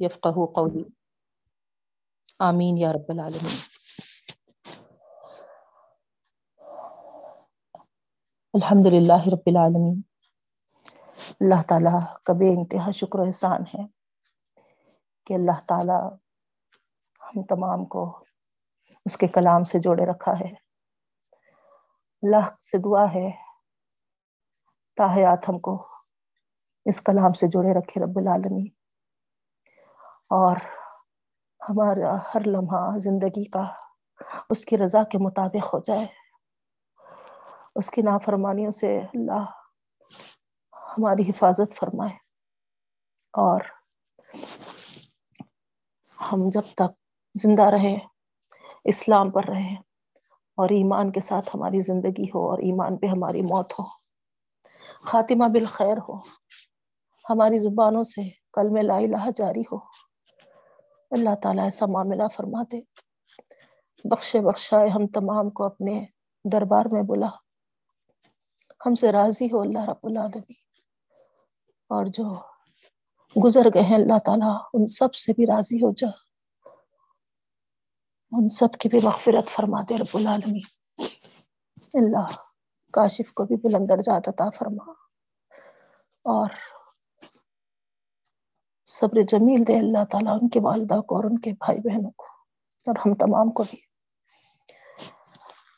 یفقہ قولی. آمین یا رب العالمین. الحمد للہ رب العالمین. اللہ تعالیٰ کا بے انتہا شکر و احسان ہے کہ اللہ تعالیٰ ہم تمام کو اس کے کلام سے جوڑے رکھا ہے. اللہ سے دعا ہے، تاحیات ہم کو اس کلام سے جوڑے رکھے رب العالمین. اور ہمارا ہر لمحہ زندگی کا اس کی رضا کے مطابق ہو جائے۔ اس کی نافرمانیوں سے اللہ ہماری حفاظت فرمائے۔ اور ہم جب تک زندہ رہے اسلام پر رہے اور ایمان کے ساتھ ہماری زندگی ہو اور ایمان پہ ہماری موت ہو۔ خاتمہ بالخیر ہو۔ ہماری زبانوں سے کل میں لا الہ جاری ہو۔ اللہ تعالیٰ ایسا معاملہ فرما دے بخشے بخشائے ہم تمام کو اپنے دربار میں بلا۔ ہم سے راضی ہو اللہ رب العالمین۔ اور جو گزر گئے ہیں اللہ تعالیٰ، ان سب سے بھی راضی ہو جا۔ ان سب کی بھی مغفرت فرما دے رب العالمین۔ اللہ کاشف کو بھی بلندر جات فرما۔ اور صبر جمیل دے اللہ تعالیٰ ان کے والدہ کو اور ان کے بھائی بہنوں کو اور ہم تمام کو بھی۔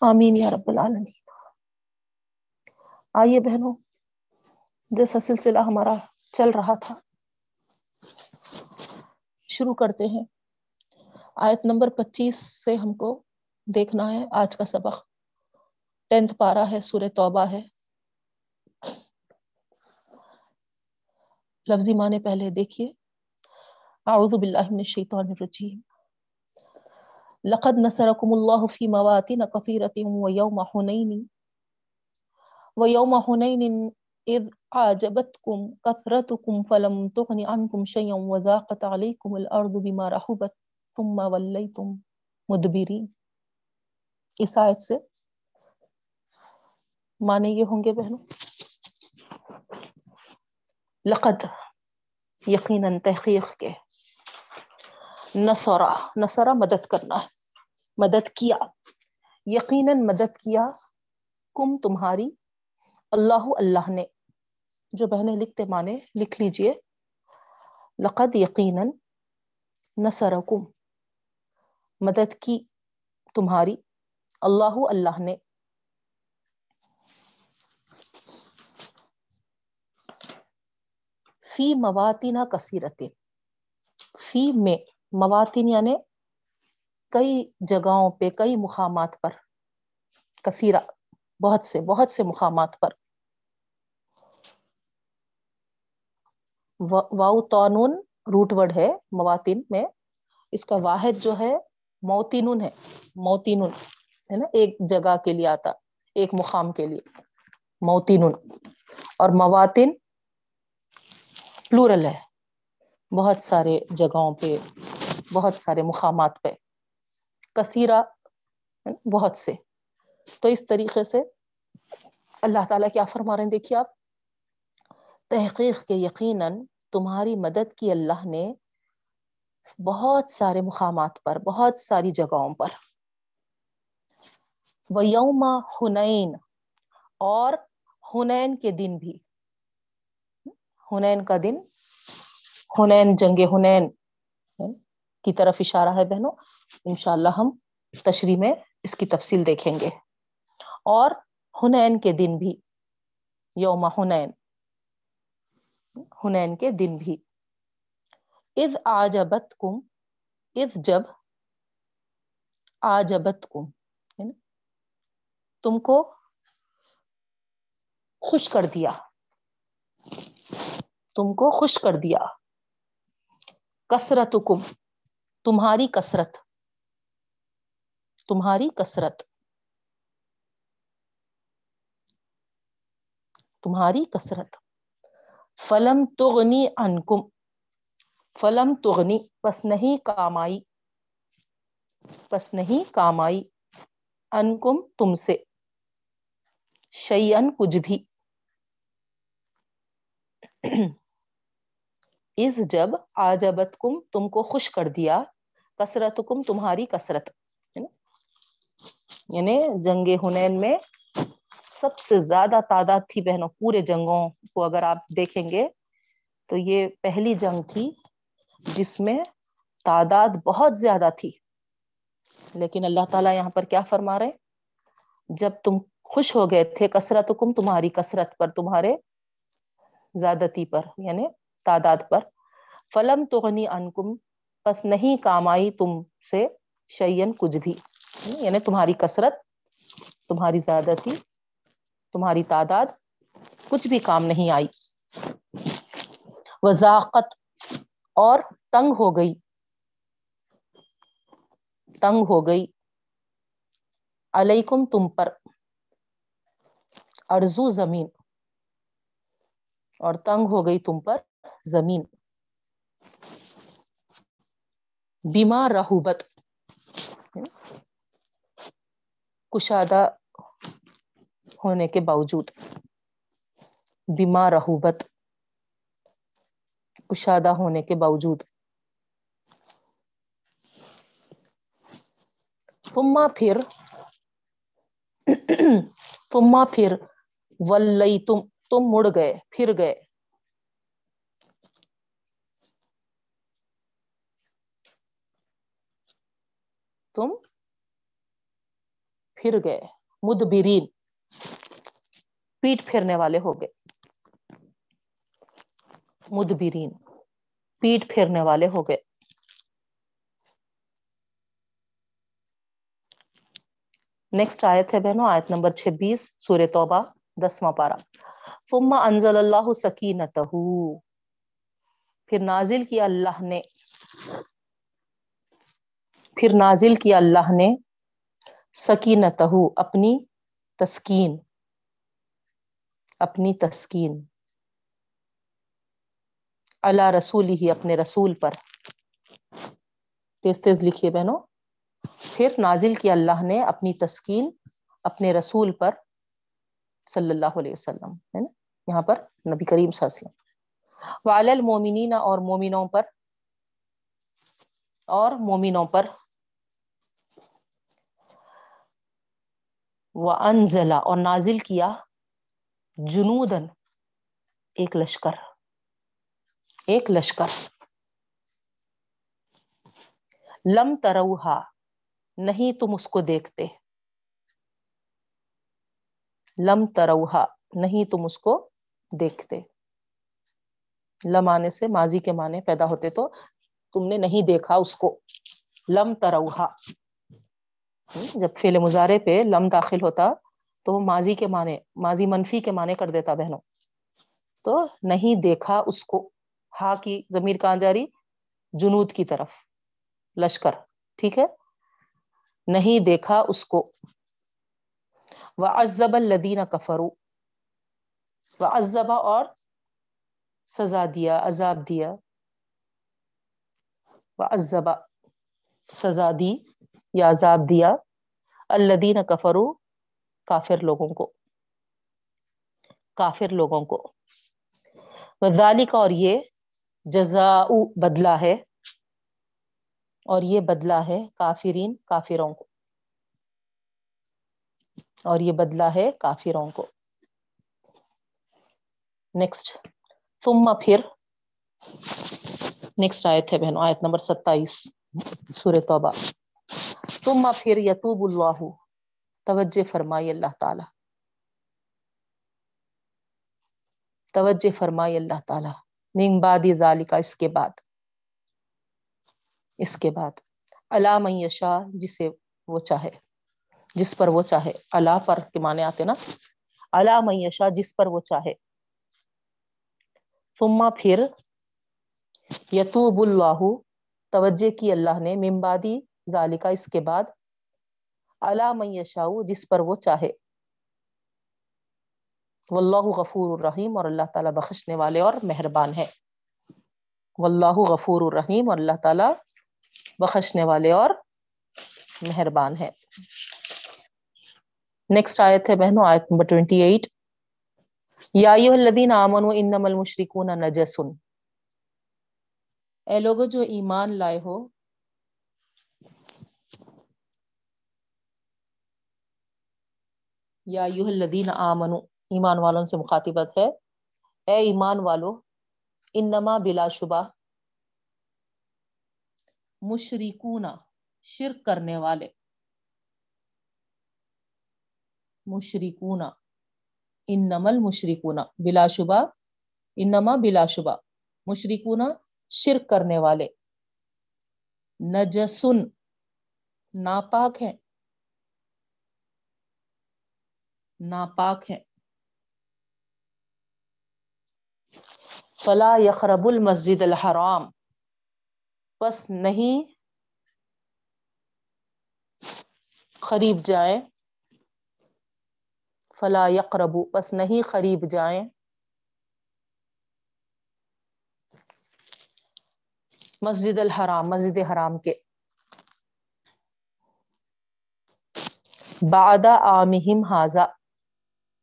آمین یا رب العالمین۔ آئیے بہنوں، جیسا سلسلہ ہمارا چل رہا تھا، شروع کرتے ہیں۔ آیت نمبر پچیس سے ہم کو دیکھنا ہے، آج کا سبق۔ ٹینتھ پارا ہے، سورہ توبہ ہے۔ لفظی معنی پہلے دیکھیے۔ اعوذ باللہ من الشیطان الرجیم. لقد نصرکم اللہ فی مواتن کثیرت و یوم حنین. و یوم حنین اذ عاجبتکم کثرتکم فلم تغن عنکم شیئا و ذاقت علیکم الارض بما رحبت ثم ولیتم مدبرین. اس آیت سے معنی یہ ہوں گے بہنوں. لقد یقیناً تحقیق کے نصرا نصرا مدد کرنا ہے مدد کیا، یقیناً مدد کیا کم تمہاری اللہ اللہ نے۔ جو بہنیں لکھتے مانے لکھ لیجیے۔ لقد یقیناً نصرکم، مدد کی تمہاری اللہ اللہ نے۔ فی مواتینہ کثیرت فی میں مواتین یعنی کئی جگہوں پہ، کئی مقامات پر، کثیرہ، بہت سے بہت سے مقامات پر۔ واؤ تونون روٹ ورڈ ہے مواتین میں۔ اس کا واحد جو ہے موتینن ہے۔ موتینن ہے نا؟ ایک جگہ کے لیے آتا، ایک مقام کے لیے۔ موتینن اور مواتین پلورل ہے۔ بہت سارے جگہوں پہ۔ بہت سارے مقامات پہ۔ کثیرہ، بہت سے۔ تو اس طریقے سے اللہ تعالیٰ کیا فرما رہے ہیں؟ دیکھیے آپ، تحقیق کے یقیناً تمہاری مدد کی اللہ نے بہت سارے مقامات پر، بہت ساری جگہوں پر۔ وہ یوم ہنین اور ہنین کے دن بھی۔ ہنین کا دن ہنین جنگ ہنین کی طرف اشارہ ہے بہنوں، انشاءاللہ ہم تشریح میں اس کی تفصیل دیکھیں گے۔ اور ہنین کے دن بھی، یوم ہنین ہنین کے دن بھی۔ از آجبت کم از جب آجبت کم تم کو خوش کر دیا۔ تم کو خوش کر دیا۔ کسرت کم تمہاری کسرت تمہاری کسرت تمہاری کسرت فلم تغنی انکم فلم تغنی بس نہیں کام آئی بس نہیں کام آئی انکم تم سے۔ شیئن کچھ بھی۔ از جب آجبت کم تم کو خوش کر دیا کثرت کم تمہاری کثرت یعنی جنگ ہنین میں سب سے زیادہ تعداد تھی بہنوں، پورے جنگوں کو اگر آپ دیکھیں گے تو یہ پہلی جنگ تھی جس میں تعداد بہت زیادہ تھی۔ لیکن اللہ تعالیٰ یہاں پر کیا فرما رہے جب تم خوش ہو گئے تھے کثرت کم تمہاری کثرت پر، تمہارے زیادتی پر یعنی تعداد پر۔ فلم تو غنی انکم بس نہیں کام آئی تم سے شعین کچھ بھی۔ یعنی تمہاری کثرت، تمہاری زیادتی، تمہاری تعداد، کچھ بھی کام نہیں آئی۔ وضاقت اور تنگ ہو گئی۔ تنگ ہو گئی۔ علیکم تم پر۔ ارزو زمین اور تنگ ہو گئی تم پر۔ زمین۔ بیمار رہوبت۔ کشادہ ہونے کے باوجود۔ بیمار رہوبت۔ کشادہ ہونے کے باوجود۔ فما پھر۔ فما پھر۔ ولئی تم تم مڑ گئے، پھر گئے۔ تم پھر گئے۔ مدبرین، پیٹ پھرنے والے ہو گئے۔ مدبرین، پیٹ پھیرنے والے ہو گئے۔ نیکسٹ آیت ہے بہنوں، آیت نمبر چھبیس، سورہ توبہ، دسواں پارا فما انزل اللہ سکینت پھر نازل کیا اللہ نے۔ پھر نازل کیا اللہ نے سکینت اپنی تسکین اپنی تسکین۔ اللہ رسول ہی اپنے رسول پر۔ تیز تیز لکھیے بہنوں۔ پھر نازل کیا اللہ نے اپنی تسکین اپنے رسول پر صلی اللہ علیہ وسلم، ہے نا؟ یہاں پر نبی کریم صلی اللہ علیہ وسلم۔ وعلی المومنین اور مومنوں پر، اور مومنوں پر وَأَنزَلَ اور نازل کیا جنودن ایک لشکر ایک لشکر۔ لم تروہا، نہیں تم اس کو دیکھتے۔ لم تروہا، نہیں تم اس کو دیکھتے۔ لم آنے سے ماضی کے معنی پیدا ہوتے تو تم نے نہیں دیکھا اس کو۔ لم تروہا جب فعل مظاہرے پہ لم داخل ہوتا تو وہ ماضی کے معنی، ماضی منفی کے معنی کر دیتا بہنوں۔ تو نہیں دیکھا اس کو، ہا کی ضمیر کہاں جاری جنود کی طرف، لشکر، ٹھیک ہے؟ نہیں دیکھا اس کو۔ وہ ازب الدین کفرو وہ ازبا اور سزا دیا، عذاب دیا۔ وہ ازبا سزا دی یا عذاب دیا۔ الدین کفرو کافر لوگوں کو، کافر لوگوں کو۔ وزالی کا اور یہ جزا بدلا ہے، اور یہ بدلا ہے کافرین کافروں کو۔ اور یہ بدلا ہے کافروں کو۔ نیکسٹ ثم پھر نیکسٹ آیت ہے بہنوں، آیت نمبر ستائیس، سورہ توبہ۔ ثم پھر یتوب اللہ، توجہ فرمائی اللہ تعالی۔ توجہ فرمائی اللہ تعالی۔ من بعد ذالک اس کے بعد۔ اس کے بعد۔ اللہ میشا جسے وہ چاہے۔ جس پر وہ چاہے۔ اللہ پر کے معنی آتے نا۔ اللہ میشا جس پر وہ چاہے۔ ثم پھر یتوب اللہ، توجہ کی اللہ نے۔ ممبادی ذالکا اس کے بعد اللہ میشا جس پر وہ چاہے۔ واللہ غفور الرحیم، اور اللہ تعالیٰ بخشنے والے اور مہربان ہے واللہ غفور الرحیم، اور اللہ تعالیٰ بخشنے والے اور مہربان ہے نیکسٹ آیت ہے بہنوں، آیت نمبر ٹوینٹی ایٹ یا ایوہ الذین آمنوا انما المشرکون نجسن اے لوگوں جو ایمان لائے ہو یا یوہ الذین آمنو، ایمان والوں سے مخاطبت ہے۔ اے ایمان والو، انما بلا شبہ، مشرکون، شرک کرنے والے۔ مشرکون، انما المشرکون، بلا شبہ، انما بلا شبہ۔ مشرکون، شرک کرنے والے۔ نجسن، ناپاک ہیں۔ ناپاک ہیں فلا یخرب المسجد الحرام۔ پس نہیں قریب جائیں۔ فلا یقربو پس نہیں قریب جائیں۔ مسجد الحرام، مسجد حرام کے۔ بعد آمہم حاضا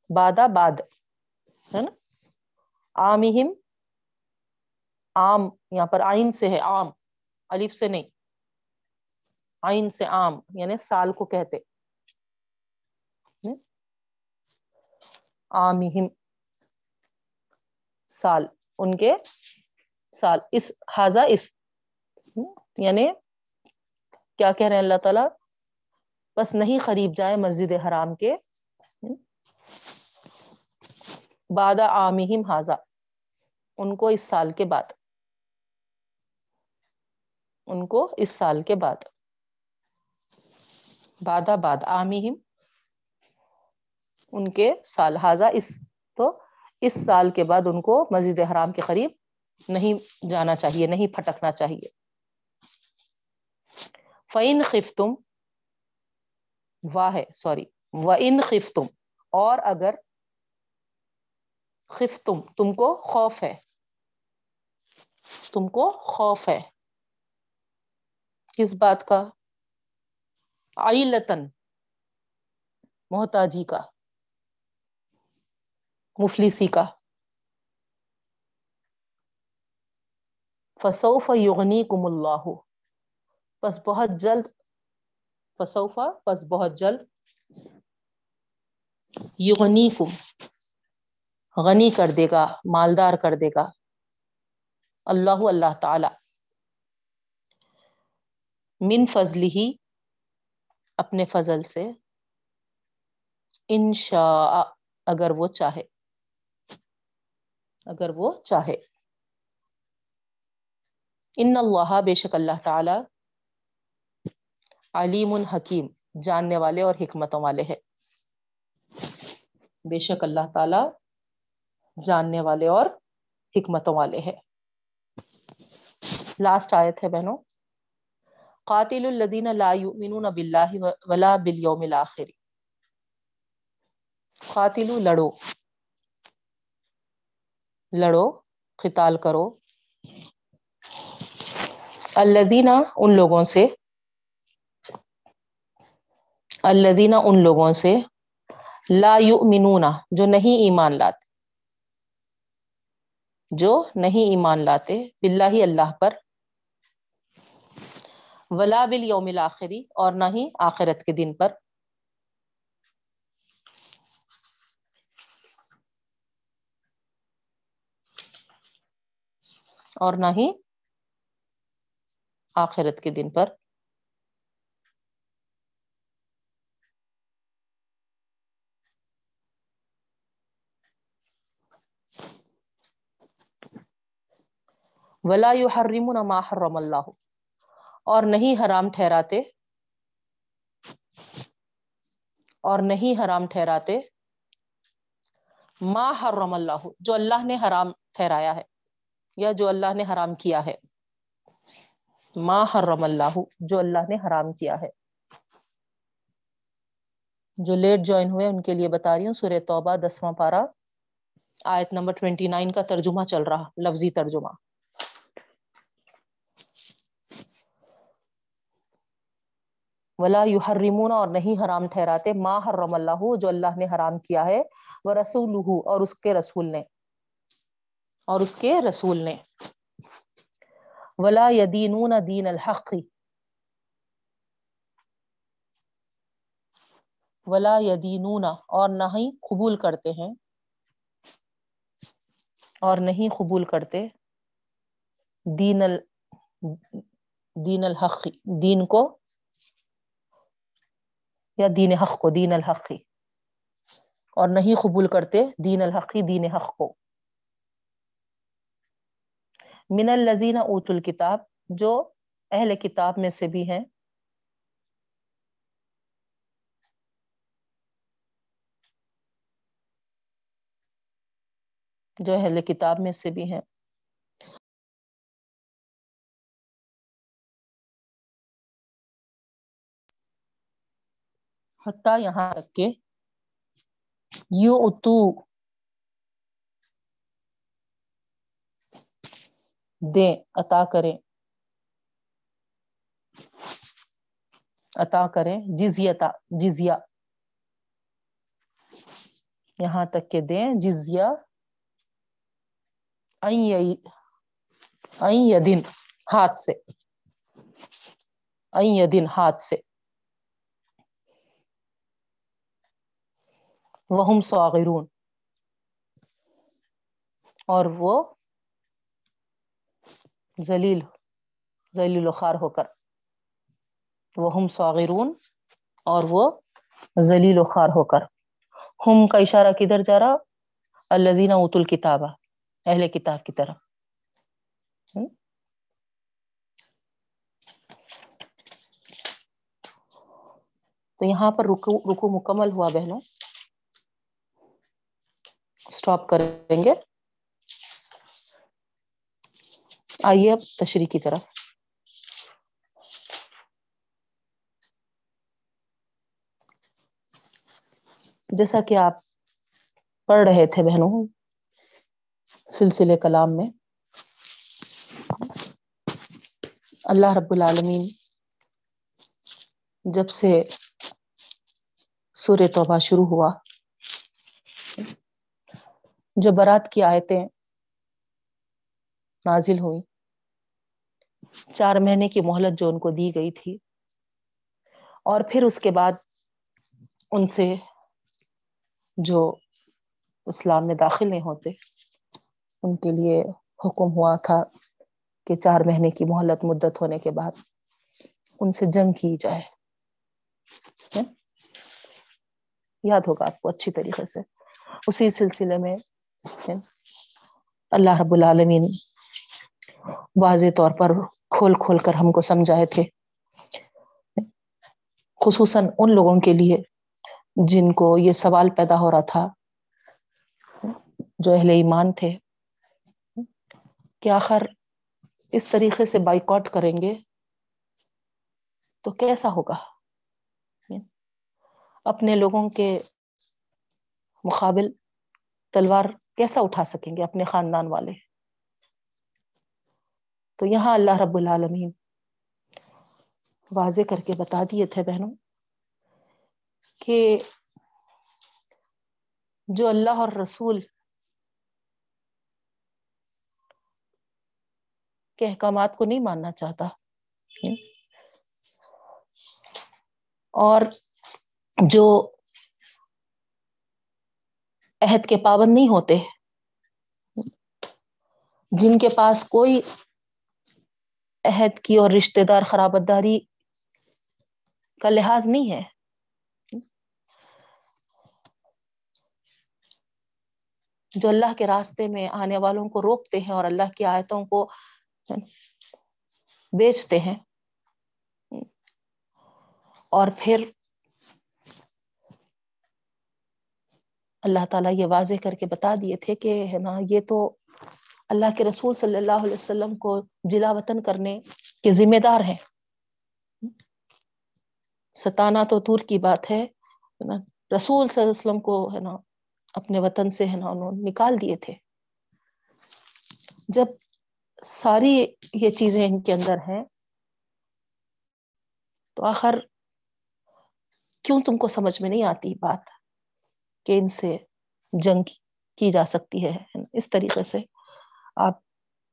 بعد بعد ہے نا آمہم عام یہاں پر آئین سے ہے عام الف سے نہیں آئین سے عام یعنی سال کو کہتے آمہم سال ان کے سال اس حاضا اس یعنی کیا کہہ رہے ہیں اللہ تعالی بس نہیں قریب جائے مسجد حرام کے بعد عامہم حاضا ان کو اس سال کے بعد۔ ان کو اس سال کے بعد۔ بادہ باد عامہم، ان کے سال حاضا اس تو اس سال کے بعد ان کو مسجد حرام کے قریب نہیں جانا چاہیے، نہیں پھٹکنا چاہیے۔ فعین خف تم واہ ہے، سوری و ان خف تم اور اگر خف تم کو خوف ہے۔ تم کو خوف ہے۔ کس بات کا؟ آئلتن محتاجی کا، مفلسی کا۔ فسوف یغنی کم اللہ بس بہت جلد فسوفا بس بہت جلد یغنی کم غنی کر دے گا، مالدار کر دے گا۔ اللہ اللہ تعالی۔ من فضل ہی اپنے فضل سے۔ انشاء، اگر وہ چاہے۔ اگر وہ چاہے۔ ان اللہ، بے شک اللہ تعالی علیم حکیم، جاننے والے اور حکمتوں والے ہے بے شک اللہ تعالی جاننے والے اور حکمتوں والے ہے لاسٹ آیت ہے بہنوں۔ قاتل الذین لا یؤمنون باللہ ولا بالیوم الاخر۔ قاتلو، لڑو۔ لڑو، قتال کرو۔ الذین، ان لوگوں سے۔ الذین، ان لوگوں سے۔ لا یؤمنون، جو نہیں ایمان لاتے۔ جو نہیں ایمان لاتے، باللہ اللہ پر۔ ولا بالیوم الاخری اور نہ ہی آخرت کے دن پر۔ اور نہ ہی آخرت کے دن پر۔ ولا يحرمون ما حرم اللہ اور نہیں حرام ٹھہراتے، اور نہیں حرام ٹھہراتے ما حرم اللہ جو اللہ نے حرام ٹھہرایا ہے یا جو اللہ نے حرام کیا ہے۔ ما حرم اللہ جو اللہ نے حرام کیا ہے۔ جو لیٹ جوائن ہوئے، ان کے لیے بتا رہی ہوں، سورہ توبہ دسواں پارا آیت نمبر 29 کا ترجمہ چل رہا، لفظی ترجمہ۔ ولا یحرمون اور نہیں حرام ٹھہراتے ما حرم اللہ جو اللہ نے حرام کیا ہے وہ رسول اور اس کے رسول نے۔ اور اس کے رسول نے۔ ولا یدینون دین الحق۔ ولا یدینون اور نہ ہی قبول کرتے ہیں۔ اور نہیں قبول کرتے دین ال دین الحق، دین کو۔ یا دین حق کو، دین الحقی اور نہیں قبول کرتے دین الحقی دین حق کو۔ من الزین اوت الکتاب، جو اہل کتاب میں سے بھی ہیں۔ جو اہل کتاب میں سے بھی ہیں۔ حتیٰ یہاں تک کہ یو اتو دیں، عطا کریں۔ عطا کریں جزیتا جزیا یہاں تک کہ دیں جزیا دن، ہاتھ سے۔ دن، ہاتھ سے۔ وہم سواغرون اور وہ ذلیل ذلیل و خوار ہو کر. وہ سواغرون اور وہ ذلیل و خوار ہو کر. ہم کا اشارہ کدھر جا رہا؟ الزین ات الکتابہ، اہل کتاب کی طرف. تو یہاں پر رکو رکو مکمل ہوا بہنوں. اسٹاپ کریں گے۔ آئیے اب تشریح کی طرف۔ جیسا کہ آپ پڑھ رہے تھے بہنوں، سلسلے کلام میں، اللہ رب العالمین جب سے سور توبہ شروع ہوا جو برات کی آیتیں نازل ہوئی چار مہینے کی مہلت جو ان کو دی گئی تھی۔ اور پھر اس کے بعد ان سے جو اسلام میں داخل نہیں ہوتے، ان کے لیے حکم ہوا تھا کہ چار مہینے کی مہلت مدت ہونے کے بعد ان سے جنگ کی جائے۔ یعنی؟ یاد ہوگا آپ کو اچھی طریقے سے۔ اسی سلسلے میں اللہ رب العالمین واضح طور پر کھول کھول کر ہم کو سمجھائے تھے، خصوصاً ان لوگوں کے لیے جن کو یہ سوال پیدا ہو رہا تھا، جو اہل ایمان تھے، کہ آخر اس طریقے سے بائک آؤٹ کریں گے تو کیسا ہوگا؟ اپنے لوگوں کے مقابل تلوار کیسا اٹھا سکیں گے اپنے خاندان والے؟ تو یہاں اللہ رب العالمین واضح کر کے بتا دیے تھے بہنوں کہ جو اللہ اور رسول کے احکامات کو نہیں ماننا چاہتا، اور جو عہد کے پابند نہیں ہوتے۔ جن کے پاس کوئی عہد کی اور رشتے دار خرابت داری کا لحاظ نہیں ہے۔ جو اللہ کے راستے میں آنے والوں کو روکتے ہیں اور اللہ کی آیتوں کو بیچتے ہیں۔ اور پھر اللہ تعالیٰ یہ واضح کر کے بتا دیے تھے کہ ہے نا، یہ تو اللہ کے رسول صلی اللہ علیہ وسلم کو جلا وطن کرنے کے ذمہ دار ہیں۔ ستانا تو دور کی بات ہے۔ رسول صلی اللہ علیہ وسلم کو ہے نا اپنے وطن سے ہے نا انہوں نکال دیے تھے۔ جب ساری یہ چیزیں ان کے اندر ہیں، تو آخر کیوں تم کو سمجھ میں نہیں آتی بات؟ کہ ان سے جنگ کی جا سکتی ہے۔ اس طریقے سے آپ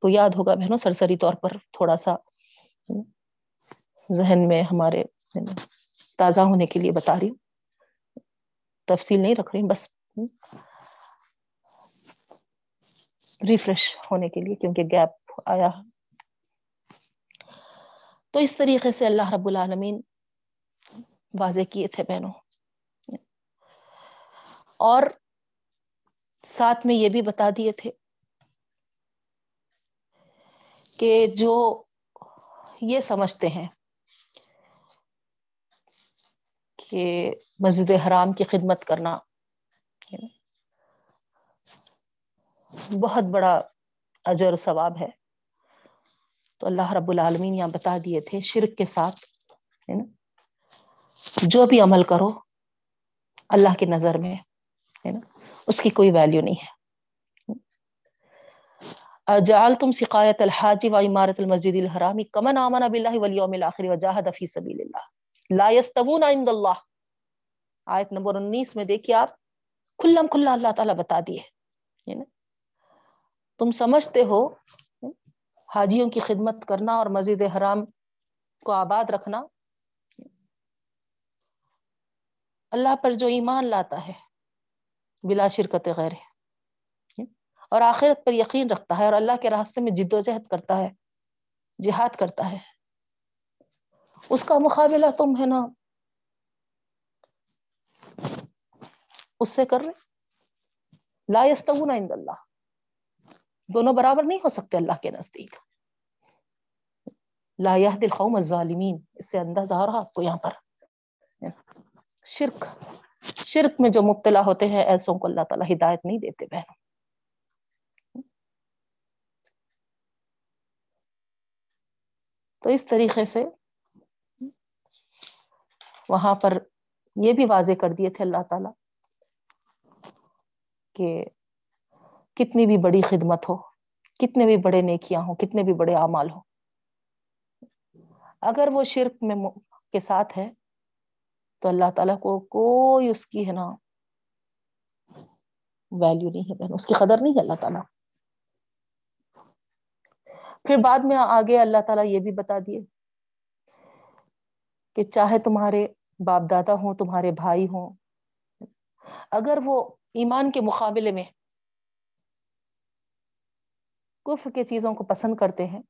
تو یاد ہوگا بہنوں، سرسری طور پر تھوڑا سا ذہن میں ہمارے تازہ ہونے کے لیے بتا رہی ہوں۔ تفصیل نہیں رکھ رہی بس ریفریش ہونے کے لیے کیونکہ گیپ آیا۔ تو اس طریقے سے اللہ رب العالمین واضح کیے تھے بہنوں۔ اور ساتھ میں یہ بھی بتا دیے تھے کہ جو یہ سمجھتے ہیں کہ مسجد حرام کی خدمت کرنا بہت بڑا اجر ثواب ہے۔ تو اللہ رب العالمین یہاں بتا دیے تھے شرک کے ساتھ جو بھی عمل کرو اللہ کی نظر میں ہے نا؟ اس کی کوئی ویلیو نہیں ہے۔ جعل تم سقایت الحاجی و عمارت المسجد الحرامی کمن آمن اب اللہ ولیوم وجاہد فی سبیل اللہ۔ لا یستبون عند اللہ۔ آیت نمبر انیس میں دیکھیے آپ، کھلم کھلا اللہ تعالیٰ بتا دیے۔ تم سمجھتے ہو، حاجیوں کی خدمت کرنا اور مسجد حرام کو آباد رکھنا۔ اللہ پر جو ایمان لاتا ہے بلا شرکت غیر اور آخرت پر یقین رکھتا ہے اور اللہ کے راستے میں جد و جہد کرتا ہے، جہاد کرتا ہے۔ اس کا مقابلہ تم ہے نا۔ اس سے کر رہے لا یستون عند اللہ۔ دونوں برابر نہیں ہو سکتے اللہ کے نزدیک۔ لا يهدي القوم الظالمین۔ اس سے اندازہ آ رہا آپ کو یہاں پر۔ شرک۔ شرک میں جو مبتلا ہوتے ہیں، ایسوں کو اللہ تعالیٰ ہدایت نہیں دیتے بہنوں تو اس طریقے سے وہاں پر یہ بھی واضح کر دیے تھے اللہ تعالی کہ کتنی بھی بڑی خدمت ہو، کتنے بھی بڑے نیکیاں ہوں، کتنے بھی بڑے اعمال ہو اگر وہ شرک میں کے ساتھ ہے تو اللہ تعالیٰ کو کوئی اس کی ہے نا ویلیو نہیں ہے بہن، اس کی قدر نہیں ہے اللہ تعالیٰ۔ پھر بعد میں آگے اللہ تعالیٰ یہ بھی بتا دیے کہ چاہے تمہارے باپ دادا ہوں، تمہارے بھائی ہوں، اگر وہ ایمان کے مقابلے میں کفر کے چیزوں کو پسند کرتے ہیں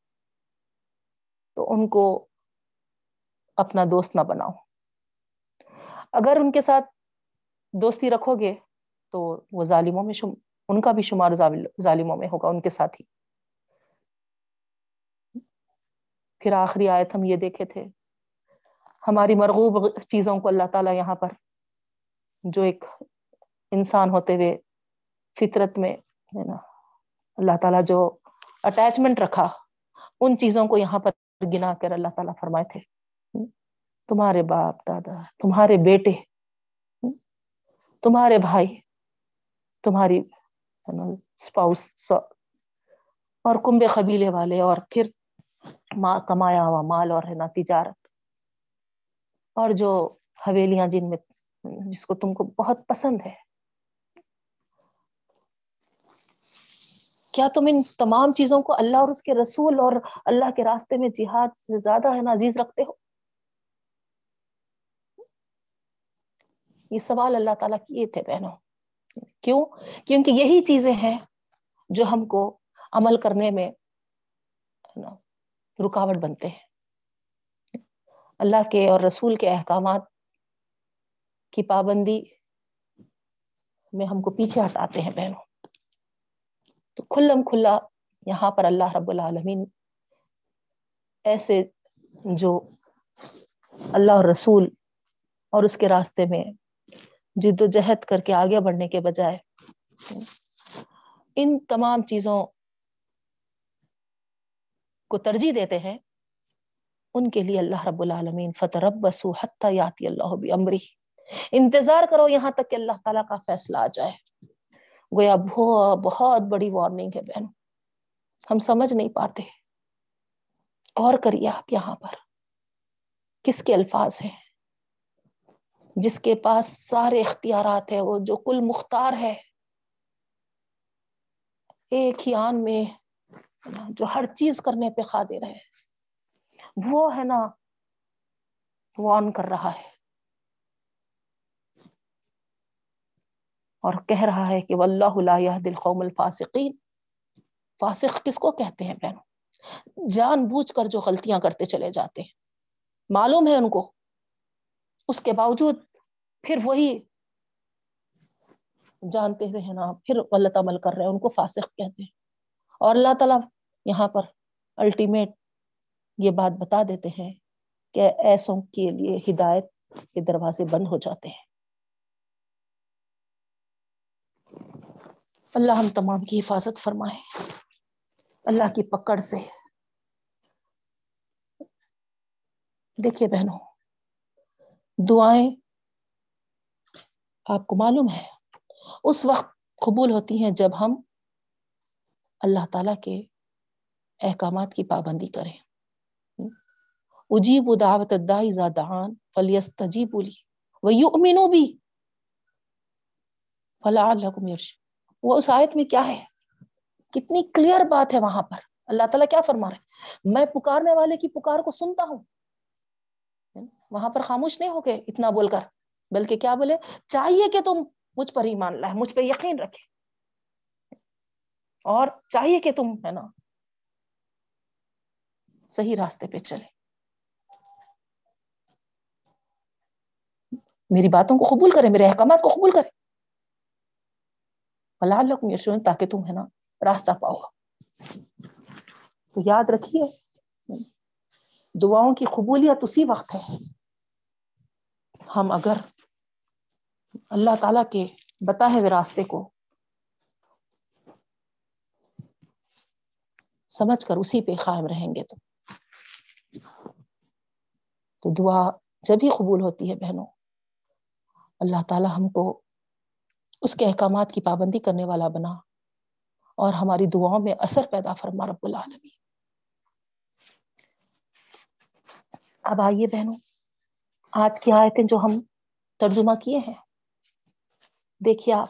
تو ان کو اپنا دوست نہ بناؤ۔ اگر ان کے ساتھ دوستی رکھو گے تو وہ ظالموں میں شم... ان کا بھی شمار ظالموں میں ہوگا ان کے ساتھ ہی۔ پھر آخری آیت ہم یہ دیکھے تھے، ہماری مرغوب چیزوں کو اللہ تعالیٰ یہاں پر، جو ایک انسان ہوتے ہوئے فطرت میں، ہے نا، اللہ تعالیٰ جو اٹیچمنٹ رکھا، ان چیزوں کو یہاں پر گنا کر اللہ تعالیٰ فرمائے تھے۔ تمہارے باپ دادا، تمہارے بیٹے تمہارے بھائی، تمہاری اسپاؤس اور کنبے قبیلے والے، اور پھر کمایا ہوا مال اور ہے نا، تجارت۔ اور جو حویلیاں جن میں، جس کو تم کو بہت پسند ہے۔ کیا تم ان تمام چیزوں کو اللہ اور اس کے رسول اور اللہ کے راستے میں جہاد سے زیادہ ہے نا، عزیز رکھتے ہو؟ یہ سوال اللہ تعالیٰ کیے تھے بہنوں۔ کیوں؟ کیونکہ یہی چیزیں ہیں جو ہم کو عمل کرنے میں رکاوٹ بنتے ہیں۔ اللہ کے اور رسول کے احکامات کی پابندی میں ہم کو پیچھے ہٹاتے ہیں بہنوں۔ تو کھلم کھلا یہاں پر اللہ رب العالمین ایسے جو اللہ اور رسول اور اس کے راستے میں جد و جہد کر کے آگے بڑھنے کے بجائے۔ ان تمام چیزوں کو ترجیح دیتے ہیں۔ ان کے لیے اللہ رب العالمین فتح رب حتیٰ یاتی اللہ امری انتظار کرو یہاں تک کہ اللہ تعالیٰ کا فیصلہ آ جائے۔ گویا بہت بہت بڑی وارننگ ہے بہن۔ ہم سمجھ نہیں پاتے۔ اور کریے آپ یہاں پر۔ کس کے الفاظ ہیں؟ جس کے پاس سارے اختیارات ہے وہ جو کل مختار ہے۔ ایک ہی آن میں جو ہر چیز کرنے پہ قادر ہے۔ وہ ہے نا، وہ آن کر رہا ہے۔ اور کہہ رہا ہے کہ واللہ لا يهدي القوم الفاسقین۔ فاسق کس کو کہتے ہیں بہنوں؟ جان بوجھ کر جو غلطیاں کرتے چلے جاتے ہیں۔ معلوم ہے ان کو۔ اس کے باوجود پھر وہی جانتے ہوئے ہیں نا، پھر غلط عمل کر رہے ہیں، ان کو فاسق کہتے ہیں۔ اور اللہ تعالی یہاں پر الٹیمیٹ یہ بات بتا دیتے ہیں کہ ایسوں کے لیے ہدایت کے دروازے بند ہو جاتے ہیں۔ اللہ ہم تمام کی حفاظت فرمائے۔ اللہ کی پکڑ سے۔ دیکھیے بہنوں دعائیں آپ کو معلوم ہے۔ اس وقت قبول ہوتی ہیں جب ہم اللہ تعالی کے احکامات کی پابندی کریں۔ اجیب دعوت الدائی زادان فلیستجیب لی ویؤمنو بھی فلعلکم یرش وہ اس آیت میں کیا ہے؟ کتنی کلیئر بات ہے وہاں پر۔ اللہ تعالیٰ کیا فرما رہے میں پکارنے والے کی پکار کو سنتا ہوں۔ وہاں پر خاموش نہیں ہو گئے اتنا بول کر، بلکہ کیا بولے، چاہیے کہ تم مجھ پر ایمان لائے مجھ پہ یقین رکھے۔ اور چاہیے کہ تم، ہے نا، صحیح راستے پہ چلے۔ میری باتوں کو قبول کرے، میرے احکامات کو قبول کرے۔ لعلکم یشعرون تاکہ تم، ہے نا، راستہ پاؤ۔ تو یاد رکھیے دعاؤں کی قبولیت اسی وقت ہے۔ ہم اگر اللہ تعالی کے بتائے ہوئے راستے کو سمجھ کر اسی پہ قائم رہیں گے تو تو دعا جب ہی قبول ہوتی ہے بہنوں، اللہ تعالی ہم کو اس کے احکامات کی پابندی کرنے والا بنا اور ہماری دعاؤں میں اثر پیدا فرما رب العالمین۔ اب آئیے بہنوں، آج کی آیتیں جو ہم ترجمہ کیے ہیں، دیکھیے آپ،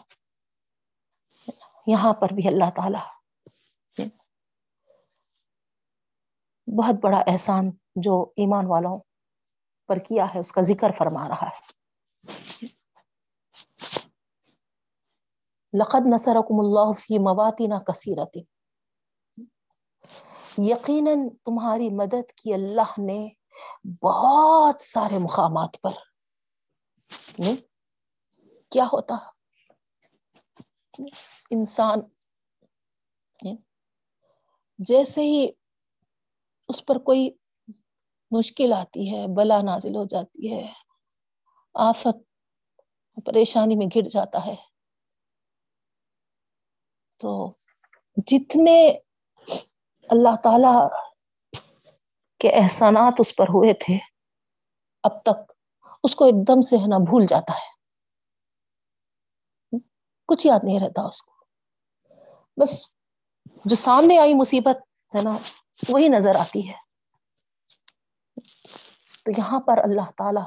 یہاں پر بھی اللہ تعالی بہت بڑا احسان جو ایمان والوں پر کیا ہے، اس کا ذکر فرما رہا ہے۔ لقد نصرکم اللہ فی مواطن کثیرت یقیناً تمہاری مدد کی اللہ نے بہت سارے مقامات پر۔ کیا ہوتا؟ انسان جیسے ہی اس پر کوئی مشکل آتی ہے، بلا نازل ہو جاتی ہے، آفت، پریشانی میں گر جاتا ہے، تو جتنے اللہ تعالی کے احسانات اس پر ہوئے تھے، اب تک اس کو ایک دم سے ہے نا بھول جاتا ہے۔ کچھ یاد نہیں رہتا اس کو۔ بس جو سامنے آئی مصیبت ہے نا، وہی نظر آتی ہے۔ تو یہاں پر اللہ تعالی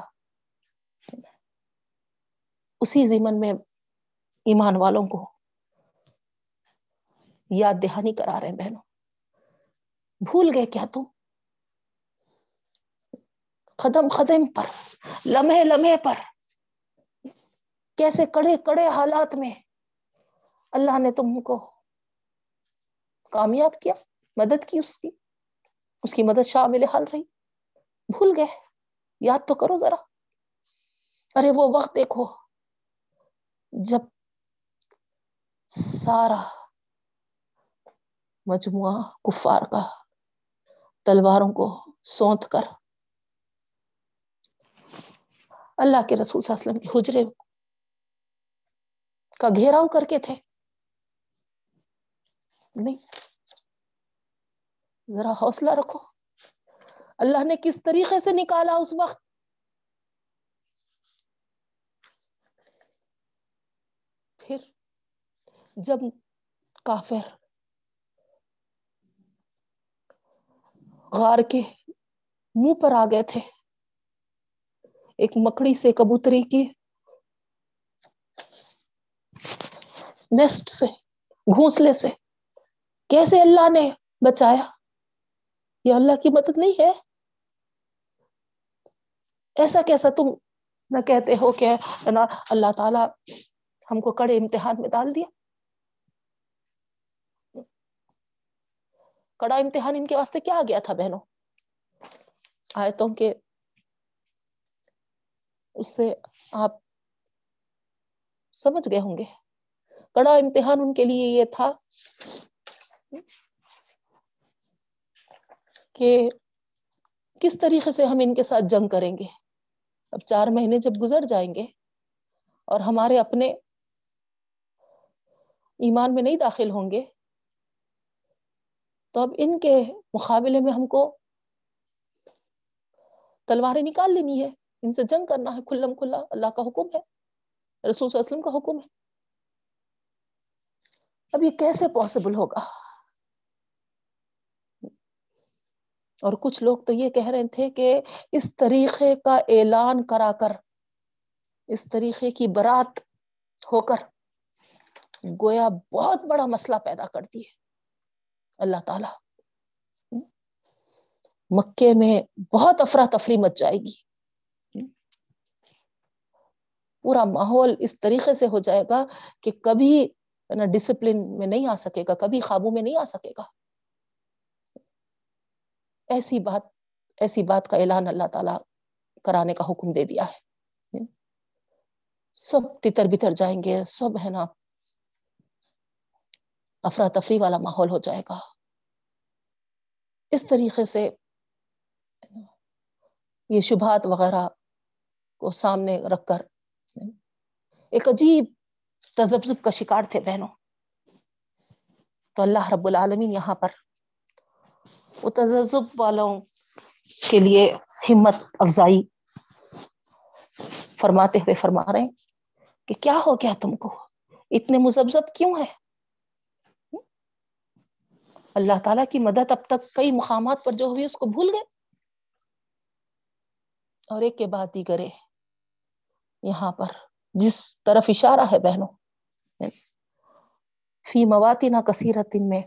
اسی زمن میں ایمان والوں کو یاد دہانی کرا رہے ہیں بہنوں۔ بھول گئے کیا تم؟ قدم قدم پر، لمحے لمحے پر۔ کیسے کڑے کڑے حالات میں اللہ نے تم کو کامیاب کیا، مدد کی اس کی اس کی مدد شامل حال رہی۔ بھول گئے، یاد تو کرو ذرا۔ ارے وہ وقت دیکھو جب سارا مجموعہ کفار کا تلواروں کو سونت کر اللہ کے رسول صلی اللہ علیہ وسلم کے حجرے کا گھیراؤ کر کے تھے۔ نہیں۔ ذرا حوصلہ رکھو۔ اللہ نے کس طریقے سے نکالا اس وقت؟ پھر جب کافر غار کے منہ پر آ گئے تھے۔ ایک مکڑی سے کبوتری کی نیسٹ سے، گھونسلے سے۔ کیسے اللہ نے بچایا؟ یہ اللہ کی مدد نہیں ہے۔ ایسا کیسا تم نہ کہتے ہو کہ اللہ تعالی ہم کو کڑے امتحان میں ڈال دیا۔ کڑا امتحان ان کے واسطے کیا آ گیا تھا بہنوں؟ آیتوں کے اس سے آپ سمجھ گئے ہوں گے۔ کڑا امتحان ان کے لیے یہ تھا کہ کس طریقے سے ہم ان کے ساتھ جنگ کریں گے۔ اب چار مہینے جب گزر جائیں گے اور ہمارے اپنے ایمان میں نہیں داخل ہوں گے، تو اب ان کے مقابلے میں ہم کو تلواریں نکال لینی ہے۔ ان سے جنگ کرنا ہے، کھلم کھلا، اللہ کا حکم ہے، رسول صلی اللہ علیہ وسلم کا حکم ہے۔ اب یہ کیسے پاسبل ہوگا؟ اور کچھ لوگ تو یہ کہہ رہے تھے کہ اس طریقے کا اعلان کرا کر، اس طریقے کی برات ہو کر گویا بہت بڑا مسئلہ پیدا کرتی ہے۔ اللہ تعالی، مکے میں بہت افراتفری مچ جائے گی۔ پورا ماحول اس طریقے سے ہو جائے گا کہ کبھی نا ڈسپلن میں نہیں آ سکے گا، کبھی قابو میں نہیں آ سکے گا۔ ایسی بات ایسی بات کا اعلان اللہ تعالی کرانے کا حکم دے دیا ہے۔ سب تتر بتر جائیں گے، سب ہے نا افراتفری والا ماحول ہو جائے گا۔ اس طریقے سے یہ شبہات وغیرہ کو سامنے رکھ کر ایک عجیب تذبذب کا شکار تھے بہنوں۔ تو اللہ رب العالمین یہاں پر وہ تجزب والوں کے لیے ہمت افزائی فرماتے ہوئے فرما رہے کہ کیا ہو گیا تم کو؟ اتنے مزبزب کیوں ہے اللہ تعالی کی مدد اب تک کئی مقامات پر جو ہوئی اس کو بھول گئے۔ اور ایک کے بات ہی کرے یہاں پر جس طرف اشارہ ہے بہنوں۔ فی مواتی نہ کثیرت میں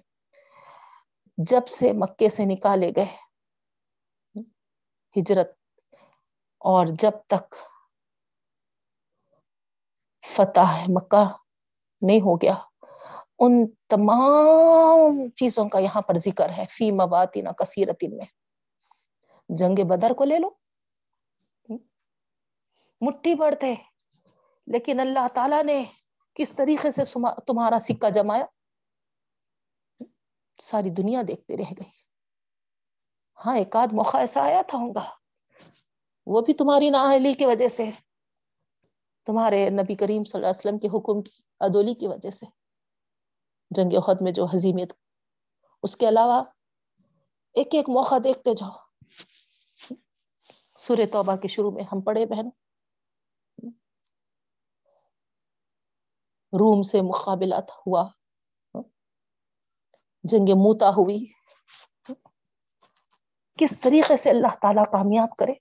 جب سے مکے سے نکالے گئے ہجرت اور جب تک فتح مکہ نہیں ہو گیا، ان تمام چیزوں کا یہاں پر ذکر ہے۔ فی مواتین کثیرتن میں۔ جنگ بدر کو لے لو۔ مٹھی بڑھتے لیکن اللہ تعالی نے کس طریقے سے تمہارا سکہ جمایا؟ ساری دنیا دیکھتے رہ گئی ہاں ایک آدھ موقع ایسا آیا تھا ہوں گا۔ وہ بھی تمہاری نااہلی کی وجہ سے۔ تمہارے نبی کریم صلی اللہ علیہ وسلم کے حکم کی ادولی کی وجہ سے۔ جنگ عہد میں جو حزیمیت اس کے علاوہ ایک ایک موقع دیکھتے جاؤ۔ سورہ توبہ کے شروع میں ہم پڑھے بہن روم سے مقابلات ہوا۔ جنگ موتا ہوئی۔ کس طریقے سے اللہ تعالی کامیاب کرے۔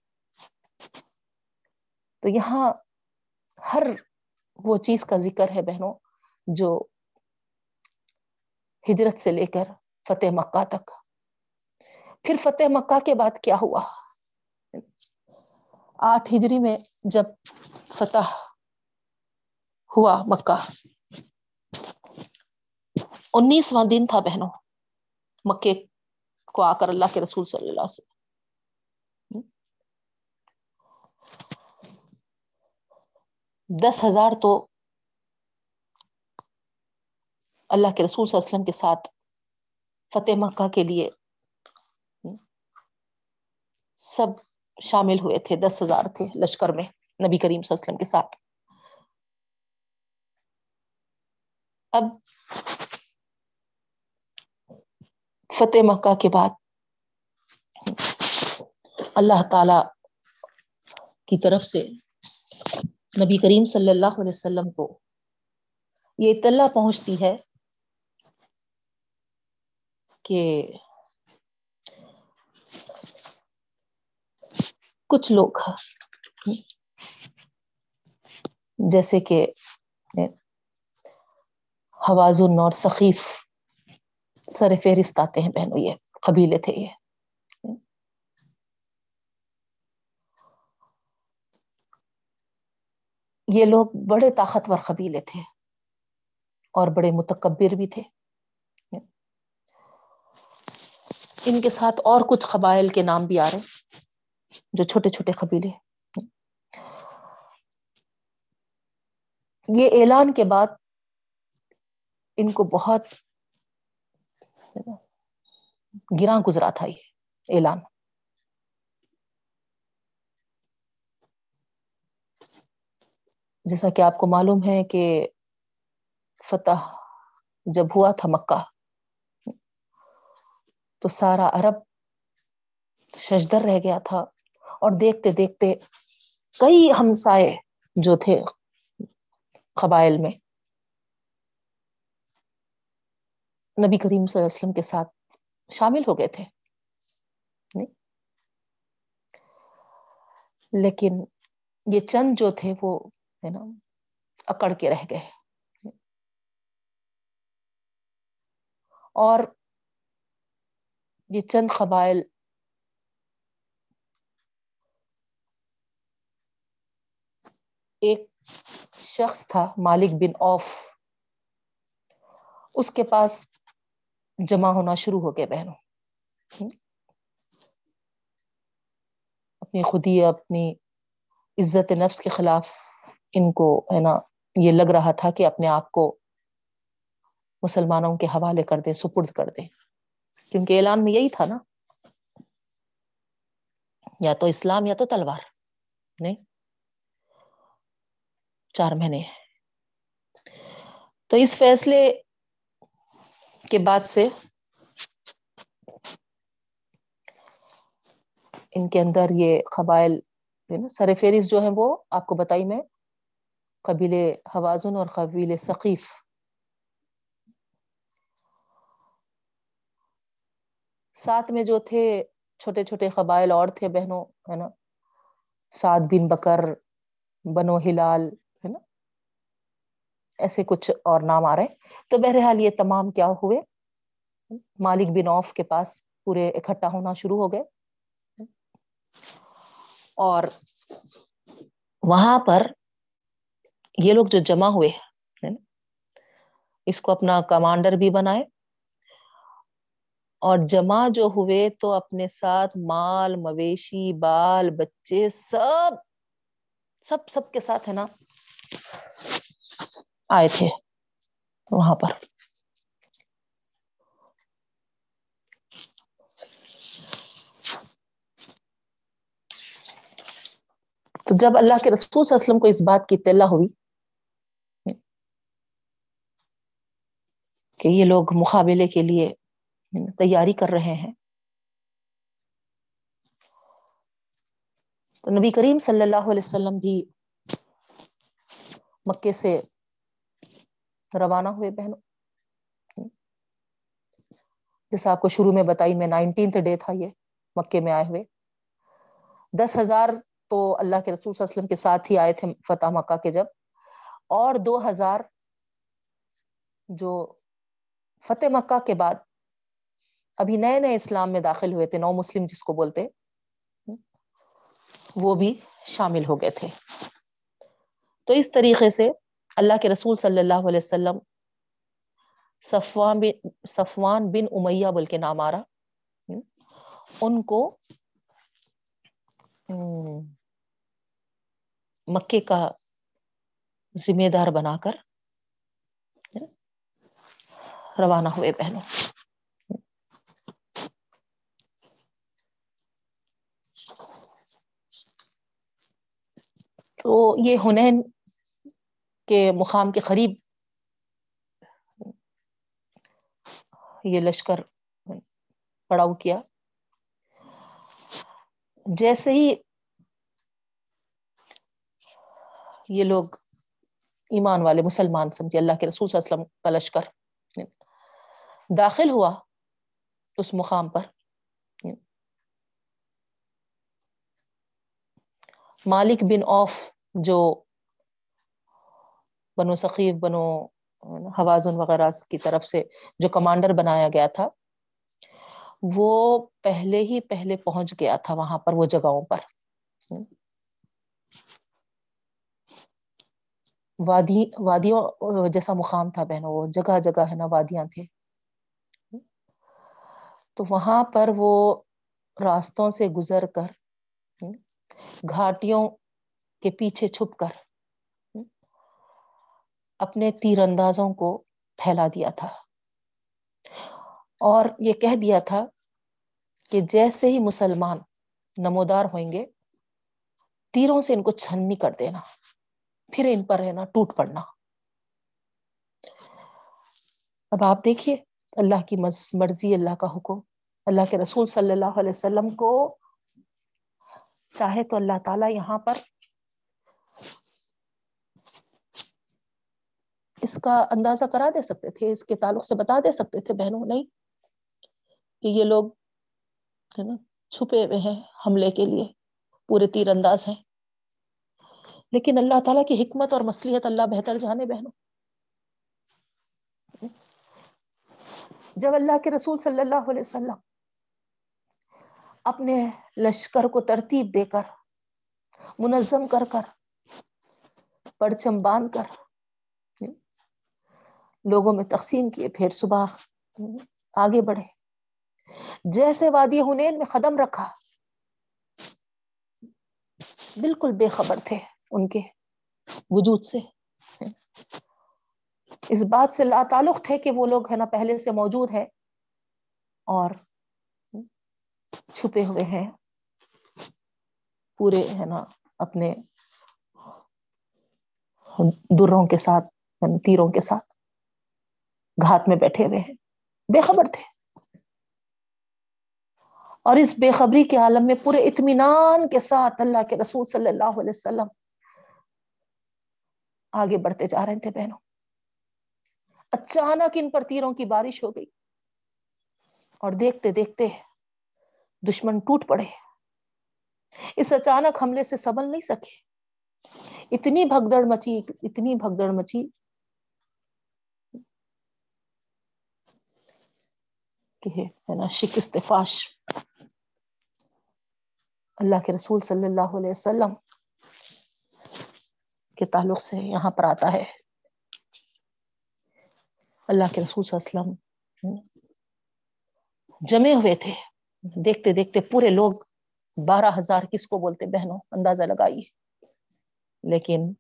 تو یہاں ہر وہ چیز کا ذکر ہے بہنوں، جو ہجرت سے لے کر فتح مکہ تک۔ پھر فتح مکہ کے بعد کیا ہوا۔ آٹھ ہجری میں جب فتح ہوا مکہ۔ انیسواں دن تھا بہنوں، مکے کو آ کر اللہ کے رسول صلی اللہ سے دس ہزار تو اللہ کے رسول صلی اللہ علیہ وسلم کے ساتھ فتح مکہ کے لیے سب شامل ہوئے تھے، دس ہزار تھے لشکر میں نبی کریم صلی اللہ علیہ وسلم کے ساتھ۔ اب فتح مکہ کے بعد اللہ تعالی کی طرف سے نبی کریم صلی اللہ علیہ وسلم کو یہ اطلاع پہنچتی ہے کہ کچھ لوگ جیسے کہ حوازن اور ثقیف سر فہرست آتے ہیں بہنوں، یہ قبیلے تھے یہ۔ یہ لوگ بڑے طاقتور قبیلے تھے اور بڑے متکبر بھی تھے۔ ان کے ساتھ اور کچھ قبائل کے نام بھی آ رہے جو چھوٹے چھوٹے قبیلے۔ یہ اعلان کے بعد ان کو بہت گراں گزرا تھا یہ اعلان۔ جیسا کہ آپ کو معلوم ہے کہ فتح جب ہوا تھا مکہ، تو سارا عرب ششدر رہ گیا تھا اور دیکھتے دیکھتے کئی ہمسائے جو تھے قبائل میں نبی کریم صلی اللہ علیہ وسلم کے ساتھ شامل ہو گئے تھے۔ لیکن یہ چند جو تھے وہ، ہے نا، اکڑ کے رہ گئے۔ اور یہ چند قبائل ایک شخص تھا، مالک بن اوف۔ اس کے پاس جمع ہونا شروع ہو گئے بہنوں۔ اپنی خودی اپنی عزت نفس کے خلاف ان کو، ہے نا، یہ لگ رہا تھا کہ اپنے آپ کو مسلمانوں کے حوالے کر دے، سپرد کر دے۔ کیونکہ اعلان میں یہی تھا نا۔ یا تو اسلام یا تو تلوار، نہیں؟ چار مہینے۔ تو اس فیصلے کے بعد سے ان کے اندر یہ قبائل سر فہرست جو ہے وہ آپ کو بتائی میں قبیل حوازن اور قبیل ثقیف۔ ساتھ میں جو تھے، چھوٹے چھوٹے قبائل اور تھے بہنوں، ہے نا؟ سعد بن بکر، بنو ہلال ایسے کچھ اور نام آ رہے ہیں۔ تو بہرحال یہ تمام کیا ہوئے؟ مالک بن اوف کے پاس پورے اکٹھا ہونا شروع ہو گئے۔ اور وہاں پر یہ لوگ جو جمع ہوئے اس کو اپنا کمانڈر بھی بنائے۔ اور جمع جو ہوئے تو اپنے ساتھ مال، مویشی، بال، بچے، سب سب سب کے ساتھ ہے نا۔ آئے تھے وہاں پر۔ تو جب اللہ کے رسول صلی اللہ علیہ وسلم کو اس بات کی اطلاع ہوئی کہ یہ لوگ مقابلے کے لیے تیاری کر رہے ہیں، تو نبی کریم صلی اللہ علیہ وسلم بھی مکے سے روانہ ہوئے بہنوں۔ جیسا آپ کو شروع میں بتائی، میں نائنٹینتھ ڈے تھا یہ، مکے میں آئے ہوئے۔ دس ہزار تو اللہ کے رسول صلی اللہ علیہ وسلم کے ساتھ ہی آئے تھے فتح مکہ کے جب۔ اور دو ہزار جو فتح مکہ کے بعد ابھی نئے نئے اسلام میں داخل ہوئے تھے، نو مسلم جس کو بولتے، وہ بھی شامل ہو گئے تھے۔ تو اس طریقے سے اللہ کے رسول صلی اللہ علیہ وسلم صفوان بن صفوان بن امیہ بول کے نام آ رہا۔ ان کو مکے کا ذمہ دار بنا کر روانہ ہوئے بہنوں۔ تو یہ ہنین کے مقام کے قریب یہ لشکر پڑاؤ کیا۔ جیسے ہی یہ لوگ ایمان والے مسلمان سمجھے، اللہ کے رسول صلی اللہ علیہ وسلم کا لشکر داخل ہوا اس مقام پر۔ مالک بن اوف جو بنو ثقیف، بنو حوازن وغیرہ کی طرف سے جو کمانڈر بنایا گیا تھا، وہ پہلے ہی پہلے پہنچ گیا تھا وہاں پر، وہ جگہوں پر۔ وادی، وادیوں، جیسا مقام تھا بہنوں، وہ جگہ جگہ ہے نا، وادیاں تھے تو وہاں پر وہ راستوں سے گزر کر، گھاٹیوں کے پیچھے چھپ کر اپنے تیر اندازوں کو پھیلا دیا تھا۔ اور یہ کہہ دیا تھا کہ جیسے ہی مسلمان نمودار ہوئیں گے، تیروں سے ان کو چھننی کر دینا، پھر ان پر رہنا، ٹوٹ پڑنا۔ اب آپ دیکھیے، اللہ کی مرضی، اللہ کا حکم۔ اللہ کے رسول صلی اللہ علیہ وسلم کو چاہے تو اللہ تعالی یہاں پر اس کا اندازہ کرا دے سکتے تھے، اس کے تعلق سے بتا دے سکتے تھے بہنوں، نہیں؟ کہ یہ لوگ، ہے نا، چھپے ہوئے ہیں حملے کے لیے، پورے تیر انداز ہیں۔ لیکن اللہ تعالیٰ کی حکمت اور مصلیحت اللہ بہتر جانے بہنوں۔ جب اللہ کے رسول صلی اللہ علیہ وسلم اپنے لشکر کو ترتیب دے کر، منظم کر کر، پرچم باندھ کر لوگوں میں تقسیم کیے، پھر صبح آگے بڑھے۔ جیسے وادی ہنین میں قدم رکھا، بالکل بے خبر تھے ان کے وجود سے۔ اس بات سے لا تعلق تھے کہ وہ لوگ ہے نا پہلے سے موجود ہے اور چھپے ہوئے ہیں۔ پورے ہے نا اپنے دروں کے ساتھ یعنی تیروں کے ساتھ۔ گھات میں بیٹھے ہوئے ہیں۔ بے خبر تھے۔ اور اس بے خبری کے عالم میں پورے اطمینان کے ساتھ اللہ کے رسول صلی اللہ علیہ وسلم آگے بڑھتے جا رہے تھے بہنوں۔ اچانک ان پر تیروں کی بارش ہو گئی۔ اور دیکھتے دیکھتے دشمن ٹوٹ پڑے۔ اس اچانک حملے سے سبل نہیں سکے۔ اتنی بھگدڑ مچی، اتنی بھگدڑ مچی کہ ہے نا، شکست فاش اللہ کے رسول صلی اللہ علیہ وسلم کے تعلق سے یہاں پر آتا ہے. اللہ کے رسول صلی اللہ علیہ وسلم جمے ہوئے تھے. دیکھتے دیکھتے پورے لوگ بارہ ہزار کس کو بولتے بہنوں؟ اندازہ لگائیے. لیکن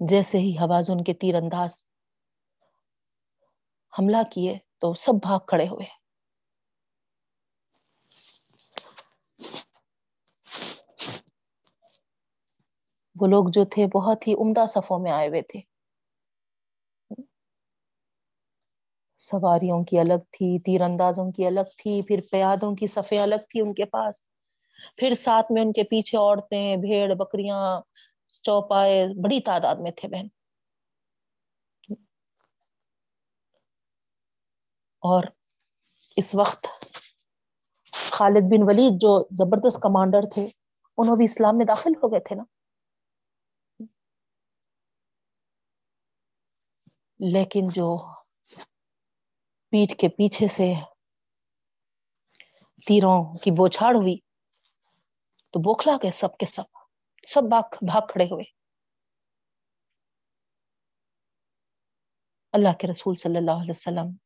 جیسے ہی حواز ان کے تیر انداز حملہ کیے تو سب بھاگ کھڑے ہوئے وہ لوگ جو تھے بہت ہی عمدہ صفوں میں آئے ہوئے تھے۔ سواریوں کی الگ تھی، تیر اندازوں کی الگ تھی، پھر پیادوں کی صفیں الگ تھی ان کے پاس۔ پھر ساتھ میں ان کے پیچھے عورتیں، بھیڑ، بکریاں، چوپائے، بڑی تعداد میں تھے بہن۔ اور اس وقت خالد بن ولید جو زبردست کمانڈر تھے، انہوں بھی اسلام میں داخل ہو گئے تھے نا۔ لیکن جو پیٹ کے پیچھے سے تیروں کی بوچھاڑ ہوئی، تو بوکھلا گئے سب کے سب۔ سب بھاگ بھاگ کھڑے ہوئے۔ اللہ کے رسول صلی اللہ علیہ وسلم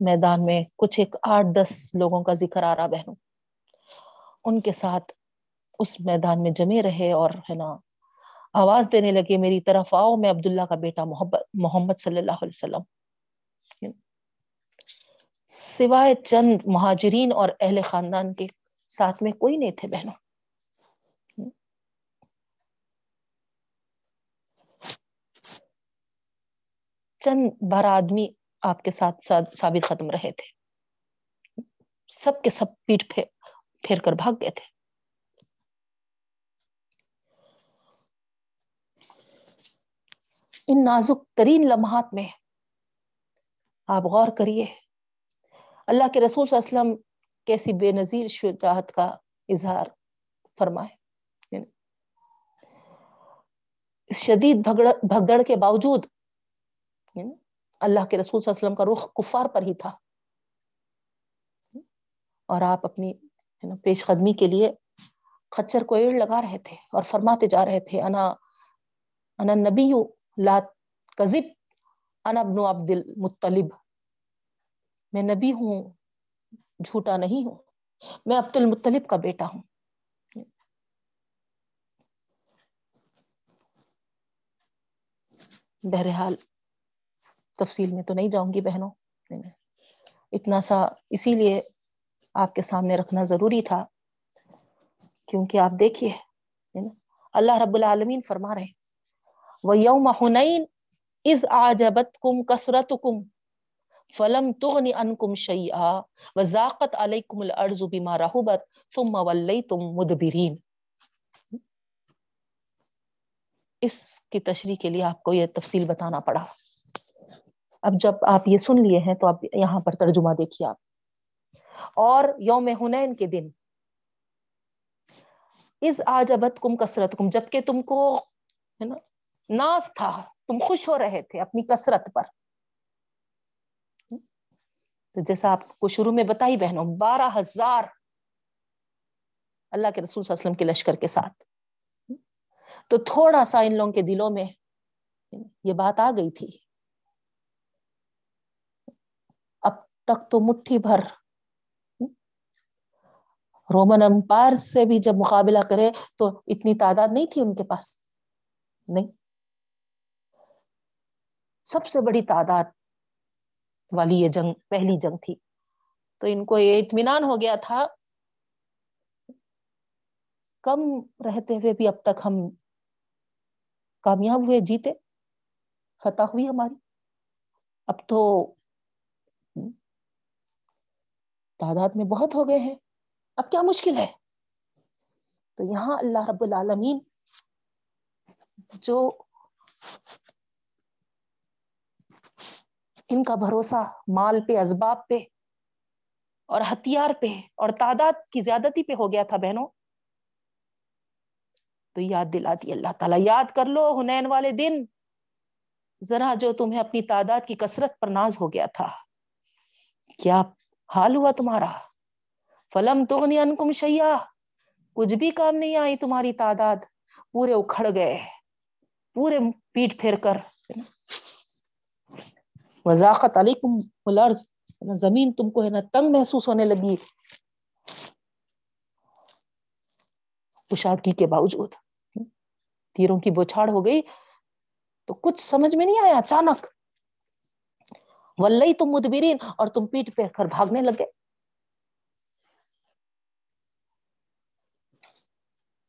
میدان میں کچھ ایک آٹھ دس لوگوں کا ذکر آ رہا بہنوں۔ ان کے ساتھ اس میدان میں جمے رہے اور ہے نا، آواز دینے لگے، میری طرف آؤ، میں عبداللہ کا بیٹا محبت محمد صلی اللہ علیہ وسلم۔ سوائے چند مہاجرین اور اہل خاندان کے ساتھ میں کوئی نہیں تھے بہنوں۔ چند بار آدمی آپ کے ساتھ ثابت ختم رہے تھے۔ سب کے سب پیٹ پھیر پھیر کر بھاگ گئے تھے۔ ان نازک ترین لمحات میں آپ غور کریے۔ اللہ کے رسول صلی اللہ علیہ وسلم کیسی بے نظیر شجاعت کا اظہار فرمائے۔ یعنی اس شدید بھگدڑ کے باوجود یعنی اللہ کے رسول صلی اللہ علیہ وسلم کا رخ کفار پر ہی تھا۔ اور آپ اپنی پیش قدمی کے لیے خچر کو ایڑ لگا رہے تھے اور فرماتے جا رہے تھے، انا انا نبی لا کذب انا ابن عبد المطلب۔ میں نبی ہوں، جھوٹا نہیں ہوں، میں عبد المطلب کا بیٹا ہوں۔ بہرحال تفصیل میں تو نہیں جاؤں گی بہنوں۔ اتنا سا اسی لیے آپ کے سامنے رکھنا ضروری تھا۔ کیونکہ آپ دیکھیے اللہ رب العالمین فرما رہے وہ یوم حنین از آجبت کم کسرت کم فلم تغنی ان کم شعیٰ و ذاقت علیکم الارض بما رحبت ثم ولیتم مدبرین اس کی تشریح کے لیے آپ کو یہ تفصیل بتانا پڑا۔ اب جب آپ یہ سن لیے ہیں تو آپ یہاں پر ترجمہ دیکھیے آپ۔ اور یوم ہنین کے دن۔ اس آجبت کم کسرت کم جبکہ تم کو ہے نا، ناز تھا، تم خوش ہو رہے تھے اپنی کثرت پر۔ تو جیسا آپ کو شروع میں بتائی بہنوں، بارہ ہزار اللہ کے رسول صلی اللہ علیہ وسلم کے لشکر کے ساتھ۔ تو تھوڑا سا ان لوگوں کے دلوں میں یہ بات آ گئی تھی اب تک تو مٹھی بھر رومن امپائر سے بھی جب مقابلہ کرے تو اتنی تعداد نہیں تھی ان کے پاس نہیں سب سے بڑی تعداد والی یہ جنگ پہلی جنگ تھی تو ان کو یہ اطمینان ہو گیا تھا کم رہتے ہوئے بھی اب تک ہم کامیاب ہوئے جیتے فتح ہوئی ہماری اب تو تعداد میں بہت ہو گئے ہیں۔ اب کیا مشکل ہے؟ تو یہاں اللہ رب العالمین جو ان کا بھروسہ مال پہ، اسباب پہ اور ہتھیار پہ اور تعداد کی زیادتی پہ ہو گیا تھا بہنوں، تو یاد دلاتی اللہ تعالیٰ، یاد کر لو ہنین والے دن۔ ذرا جو تمہیں اپنی تعداد کی کثرت پر ناز ہو گیا تھا۔ کیا حال ہوا تمہارا؟ فلم تو نہیں انکم شیا کچھ بھی کام نہیں آئی تمہاری تعداد، پورے اکھڑ گئے، پورے پیٹ پھیر کر۔ وضاقت علیکم الارض زمین تم کو ہے نا تنگ محسوس ہونے لگی۔ کشادگی کے باوجود تیروں کی بوچھاڑ ہو گئی تو کچھ سمجھ میں نہیں آیا اچانک؟ ولئی تم مدبرین اور تم پیٹ پہ کر بھاگنے لگے۔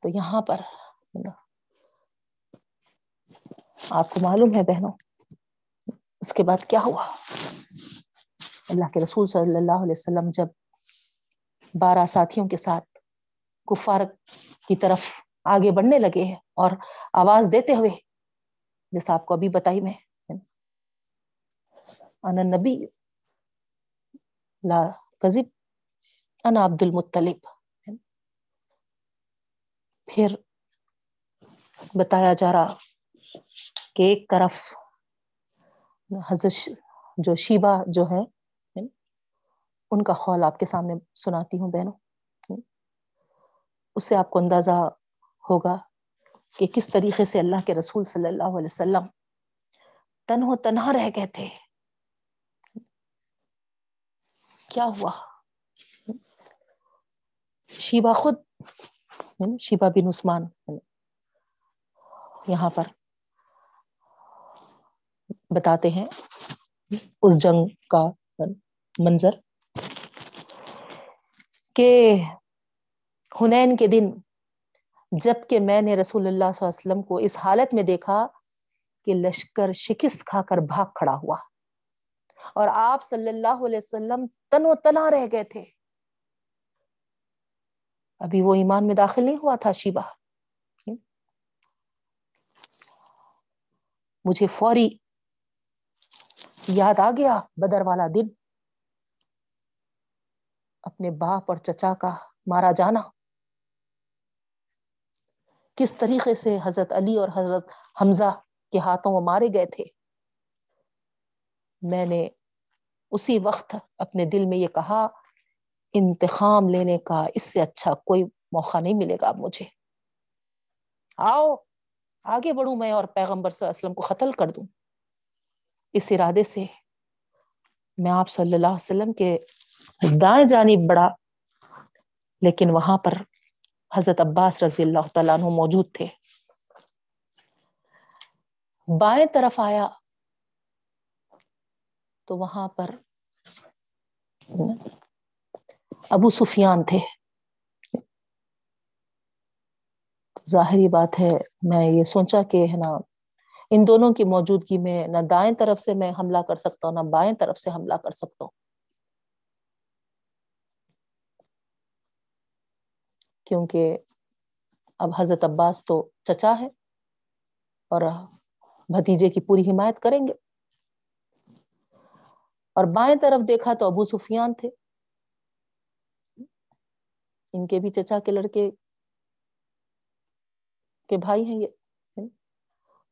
تو یہاں پر آپ کو معلوم ہے بہنوں، اس کے بعد کیا ہوا؟ اللہ کے رسول صلی اللہ علیہ وسلم جب بارہ ساتھیوں کے ساتھ کفار کی طرف آگے بڑھنے لگے ہیں اور آواز دیتے ہوئے، جیسا آپ کو ابھی بتائی میں انا نبی لا کذب انا عبد المطلب. پھر بتایا جا رہا کہ ایک طرف حضرت جو شیبا جو ہے، ان کا خول آپ کے سامنے سناتی ہوں بہنوں. اس سے آپ کو اندازہ ہوگا کہ کس طریقے سے اللہ کے رسول صلی اللہ علیہ وسلم تنہو تنہا رہ گئے تھے۔ کیا ہوا؟ شیبا خود یعنی شیبا بن عثمان یعنی یہاں پر بتاتے ہیں اس جنگ کا منظر کہ ہنین کے دن جبکہ میں نے رسول اللہ صلی اللہ علیہ وسلم کو اس حالت میں دیکھا کہ لشکر شکست کھا کر بھاگ کھڑا ہوا۔ اور آپ صلی اللہ علیہ وسلم تن و تنا رہ گئے تھے۔ ابھی وہ ایمان میں داخل نہیں ہوا تھا شیبا مجھے فوری یاد آ گیا بدر والا دن۔ اپنے باپ اور چچا کا مارا جانا۔ کس طریقے سے حضرت علی اور حضرت حمزہ کے ہاتھوں وہ مارے گئے تھے۔ میں نے اسی وقت اپنے دل میں یہ کہا انتخام لینے کا اس سے اچھا کوئی موقع نہیں ملے گا مجھے۔ آؤ، آگے بڑھوں میں اور پیغمبر صلی اللہ علیہ وسلم کو قتل کر دوں۔ اس ارادے سے میں آپ صلی اللہ علیہ وسلم کے دائیں جانب بڑا لیکن وہاں پر حضرت عباس رضی اللہ تعالیٰ عنہ موجود تھے۔ بائیں طرف آیا تو وہاں پر ابو سفیان تھے۔ ظاہری بات ہے، میں یہ سوچا کہ ہے نا، ان دونوں کی موجودگی میں نہ دائیں طرف سے میں حملہ کر سکتا ہوں، نہ بائیں طرف سے حملہ کر سکتا ہوں۔ کیونکہ اب حضرت عباس تو چچا ہے اور بھتیجے کی پوری حمایت کریں گے۔ اور بائیں طرف دیکھا تو ابو سفیان تھے۔ ان کے بھی چچا کے لڑکے کے بھائی ہیں یہ۔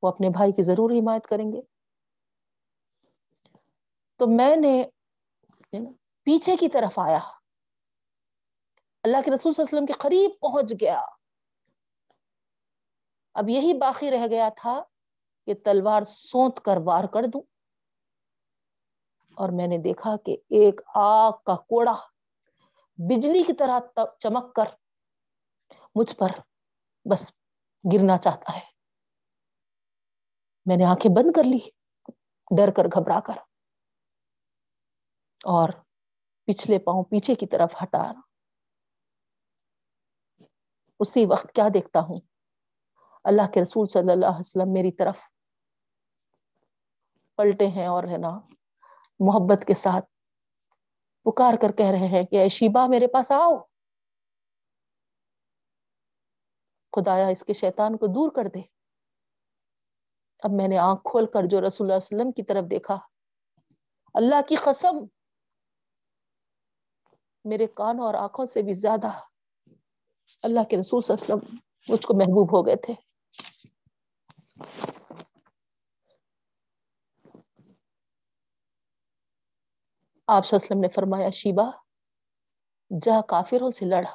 وہ اپنے بھائی کی ضرور حمایت کریں گے۔ تو میں نے پیچھے کی طرف آیا۔ اللہ کے رسول صلی اللہ علیہ وسلم کے قریب پہنچ گیا۔ اب یہی باقی رہ گیا تھا کہ تلوار سونت کر وار کر دوں۔ اور میں نے دیکھا کہ ایک آگ کا کوڑا بجلی کی طرح چمک کر مجھ پر بس گرنا چاہتا ہے۔ میں نے آنکھیں بند کر لی، ڈر کر گھبرا کر اور پچھلے پاؤں پیچھے کی طرف ہٹا۔ اسی وقت کیا دیکھتا ہوں؟ اللہ کے رسول صلی اللہ علیہ وسلم میری طرف پلٹے ہیں اور ہے نا محبت کے ساتھ پکار کر کہہ رہے ہیں کہ اے شیبا میرے پاس آؤ۔ خدایا، اس کے شیطان کو دور کر دے۔ اب میں نے آنکھ کھول کر جو رسول اللہ علیہ وسلم کی طرف دیکھا، اللہ کی قسم، میرے کان اور آنکھوں سے بھی زیادہ اللہ کے رسول صلی اللہ علیہ وسلم مجھ کو محبوب ہو گئے تھے۔ آپ صلی اللہ علیہ وسلم نے فرمایا شیبا جا کافروں سے لڑا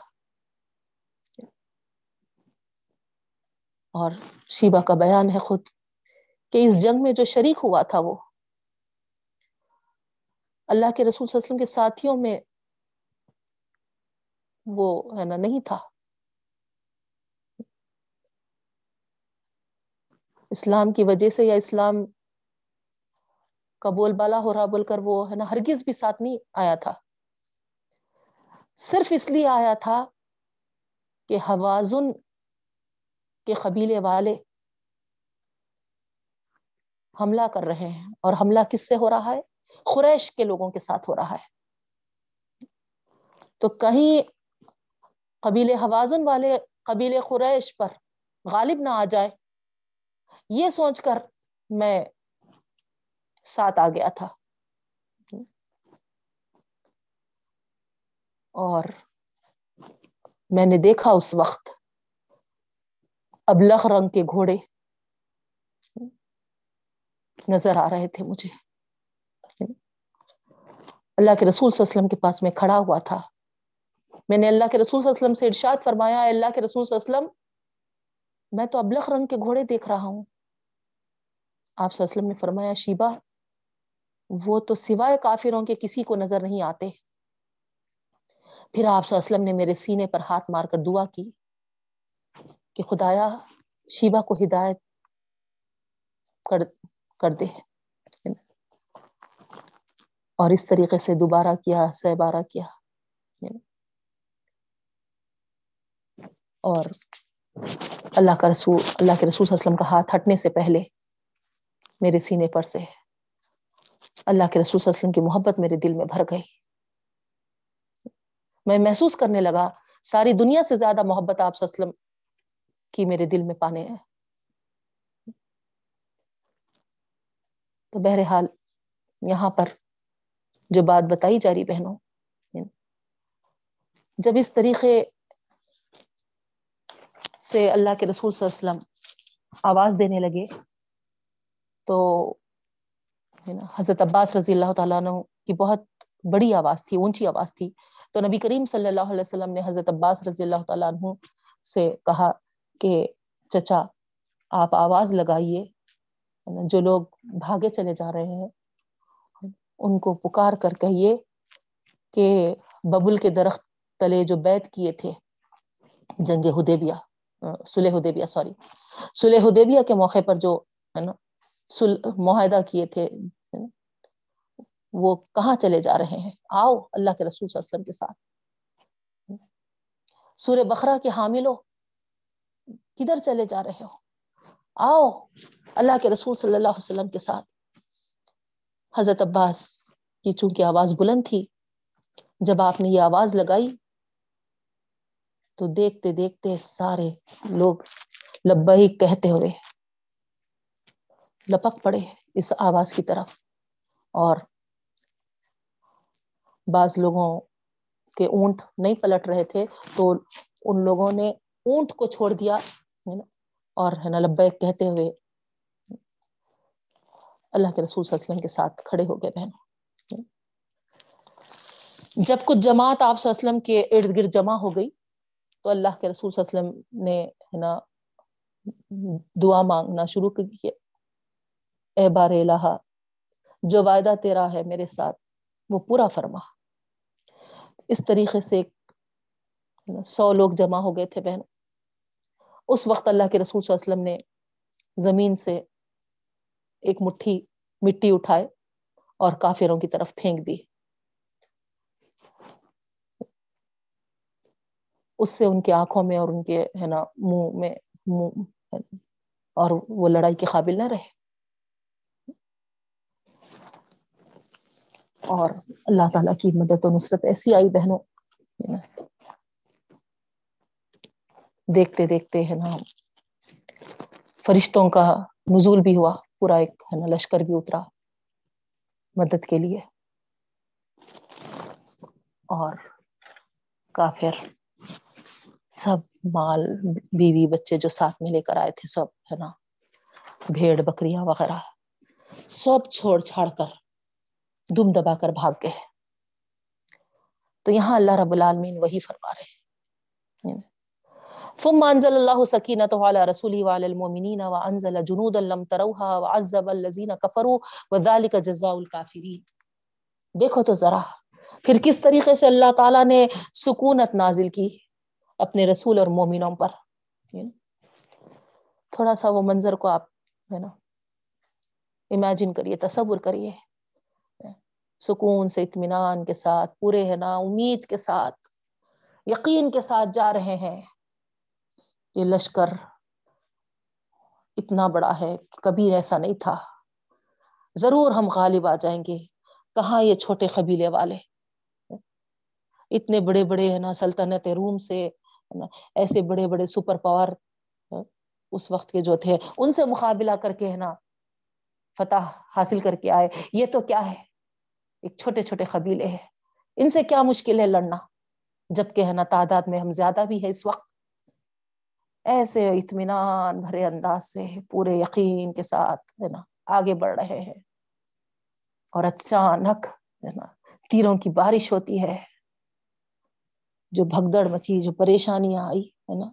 اور شیبا کا بیان ہے خود کہ اس جنگ میں جو شریک ہوا تھا وہ۔ اللہ کے رسول صلی اللہ علیہ وسلم کے ساتھیوں میں وہ ہے نا، نہیں تھا۔ اسلام کی وجہ سے یا اسلام کا بول بالا ہو رہا بول کر وہ ہے نا ہرگز بھی ساتھ نہیں آیا تھا۔ صرف اس لیے آیا تھا کہ حوازن کے قبیلے والے حملہ کر رہے ہیں اور حملہ کس سے ہو رہا ہے؟ خریش کے لوگوں کے ساتھ ہو رہا ہے۔ تو کہیں قبیل حوازن والے قبیل قریش پر غالب نہ آ جائے یہ سوچ کر میں ساتھ آ گیا تھا۔ اور میں نے دیکھا اس وقت ابلغ رنگ کے گھوڑے نظر آ رہے تھے مجھے۔ اللہ کے رسول صلی اللہ علیہ وسلم کے پاس میں کھڑا ہوا تھا۔ میں نے اللہ کے رسول صلی اللہ علیہ وسلم سے ارشاد فرمایا اللہ کے رسول صلی اللہ علیہ وسلم، میں تو ابلغ رنگ کے گھوڑے دیکھ رہا ہوں۔ آپ صلی اللہ علیہ وسلم نے فرمایا، شیبہ وہ تو سوائے کافروں کے کسی کو نظر نہیں آتے۔ پھر آپ صلی اللہ علیہ وسلم نے میرے سینے پر ہاتھ مار کر دعا کی کہ خدایا شیبہ کو ہدایت کر کر دے۔ اور اس طریقے سے دوبارہ کیا سہ بارہ کیا۔ اور اللہ کا رسول اللہ کے رسول صلی اللہ علیہ وسلم کا ہاتھ ہٹنے سے پہلے میرے سینے پر سے اللہ کے رسول صلی اللہ علیہ وسلم کی محبت میرے دل میں بھر گئی۔ میں محسوس کرنے لگا، ساری دنیا سے زیادہ محبت آپ صلی اللہ علیہ وسلم کی میرے دل میں پانے ہیں۔ تو بہرحال یہاں پر جو بات بتائی جا رہی بہنوں، جب اس طریقے سے اللہ کے رسول صلی اللہ علیہ وسلم آواز دینے لگے تو حضرت عباس رضی اللہ تعالیٰ عنہ کی بہت بڑی آواز تھی، اونچی آواز تھی۔ تو نبی کریم صلی اللہ علیہ وسلم نے حضرت عباس رضی اللہ تعالیٰ عنہ سے کہا کہ، چچا، آپ آواز لگائیے جو لوگ بھاگے چلے جا رہے ہیں، ان کو پکار کر کہیے کہ ببل کے درخت تلے جو بیت کیے تھے، جنگ ہدیبیہ سلح ہدیبیہ سوری سلح ہدیبیہ کے موقع پر جو، ہے نا معاہدہ کیے تھے وہ کہاں چلے جا رہے ہیں؟ آؤ اللہ کے رسول صلی اللہ علیہ وسلم کے ساتھ۔ سورہ بخرا کے حاملوں، کدھر چلے جا رہے ہو؟ آؤ اللہ کے رسول صلی اللہ علیہ وسلم کے ساتھ۔ حضرت عباس کی چونکہ آواز بلند تھی، جب آپ نے یہ آواز لگائی تو دیکھتے دیکھتے سارے لوگ لبئی کہتے ہوئے لپک پڑے اس آواز کی طرف اور بعض لوگوں کے اونٹ نہیں پلٹ رہے تھے تو ان لوگوں نے اونٹ کو چھوڑ دیا اور ہے نا، لبیک کہتے ہوئے اللہ کے رسول صلی اللہ علیہ وسلم کے ساتھ کھڑے ہو گئے بہن۔ جب کچھ جماعت آپ صلی اللہ علیہ وسلم کے ارد گرد جمع ہو گئی تو اللہ کے رسول صلی اللہ علیہ وسلم نے، ہے نا، دعا مانگنا شروع کیا اے بار الہ جو وعدہ تیرا ہے میرے ساتھ وہ پورا فرما۔ اس طریقے سے سو لوگ جمع ہو گئے تھے بہن۔ اس وقت اللہ کے رسول صلی اللہ علیہ وسلم نے زمین سے ایک مٹھی، مٹی اٹھائے اور کافروں کی طرف پھینک دی۔ اس سے ان کی آنکھوں میں اور ان کے، ہے نا، منہ میں، منہ، اور وہ لڑائی کے قابل نہ رہے۔ اور اللہ تعالیٰ کی مدد و نصرت ایسی آئی بہنوں۔ دیکھتے دیکھتے ہے نا، فرشتوں کا نزول بھی ہوا، پورا ایک ہے نا لشکر بھی اترا مدد کے لیے۔ اور کافر، سب مال، بیوی، بچے جو ساتھ میں لے کر آئے تھے، سب ہے نا، بھیڑ، بکریاں وغیرہ، سب چھوڑ چھاڑ کر دم دبا کر بھاگ گئے تو یہاں اللہ رب العالمین وہی فرما رہے ثم انزل الله سكينته على رسوله وعلى المؤمنين وانزل جنودا لم تروها وعذب الذين كفروا وذلك جزاء الكافرين دیکھو تو ذرا، پھر کس طریقے سے اللہ تعالیٰ نے سکونت نازل کی اپنے رسول اور مومنوں پر؟ تھوڑا سا وہ منظر کو آپ، ہے نا امیجن کریے، تصور کریے۔ سکون سے، اطمینان کے ساتھ، پورے ہے نا، امید کے ساتھ، یقین کے ساتھ جا رہے ہیں یہ لشکر اتنا بڑا ہے کبھی ایسا نہیں تھا۔ ضرور ہم غالب آ جائیں گے۔ کہاں یہ چھوٹے قبیلے والے؟ اتنے بڑے بڑے ہے نا سلطنت روم سے ایسے بڑے بڑے سپر پاور اس وقت کے جو تھے، ان سے مقابلہ کر کے ہے نا فتح حاصل کر کے آئے۔ یہ تو کیا ہے؟ ایک چھوٹے چھوٹے قبیلے ہیں۔ ان سے کیا مشکل ہے لڑنا؟ جبکہ ہے نا تعداد میں ہم زیادہ بھی ہے اس وقت۔ ایسے اطمینان بھرے انداز سے پورے یقین کے ساتھ ہے نا آگے بڑھ رہے ہیں۔ اور اچانک ہے نا تیروں کی بارش ہوتی ہے۔ جو بھگدڑ مچی، جو پریشانیاں آئی ہے نا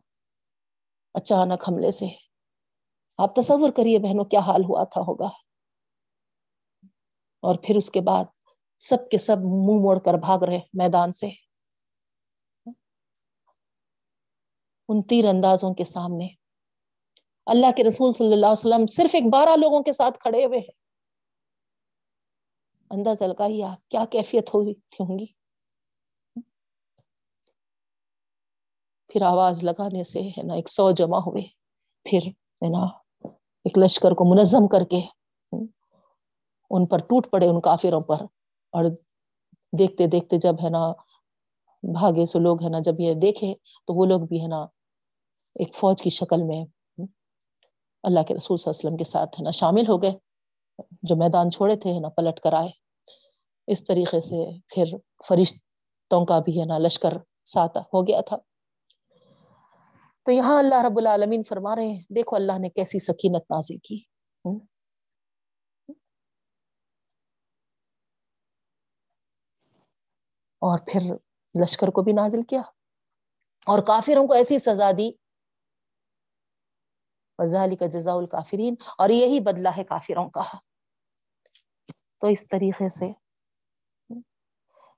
اچانک حملے سے۔ آپ تصور کریے بہنوں، کیا حال ہوا تھا ہوگا؟ اور پھر اس کے بعد سب کے سب منہ موڑ کر بھاگ رہے میدان سے۔ ان تیر اندازوں کے سامنے۔ اللہ کے رسول صلی اللہ علیہ وسلم صرف ایک بارہ لوگوں کے ساتھ کھڑے ہوئے ہیں۔ انداز لگائیے آپ کیا کیفیت ہوئی ہوں گی۔ پھر آواز لگانے سے ہے نا ایک سو جمع ہوئے۔ پھر ہے نا ایک لشکر کو منظم کر کے۔ ان پر ٹوٹ پڑے ان کافروں پر۔ اور دیکھتے دیکھتے جب ہے نا بھاگے سے لوگ ہے نا جب یہ دیکھے تو وہ لوگ بھی ہے نا ایک فوج کی شکل میں اللہ کے رسول صلی اللہ علیہ وسلم کے ساتھ ہے نا شامل ہو گئے۔ جو میدان چھوڑے تھے ہے نا پلٹ کر آئے۔ اس طریقے سے پھر فرشتوں کا بھی ہے نا لشکر ساتھ ہو گیا تھا۔ تو یہاں اللہ رب العالمین فرما رہے ہیں، دیکھو اللہ نے کیسی سکینت نازل کی۔ اور پھر لشکر کو بھی نازل کیا اور کافروں کو ایسی سزا دی۔ وزالی کا جزا الکافرین اور یہی بدلہ ہے کافروں کا۔ تو اس طریقے سے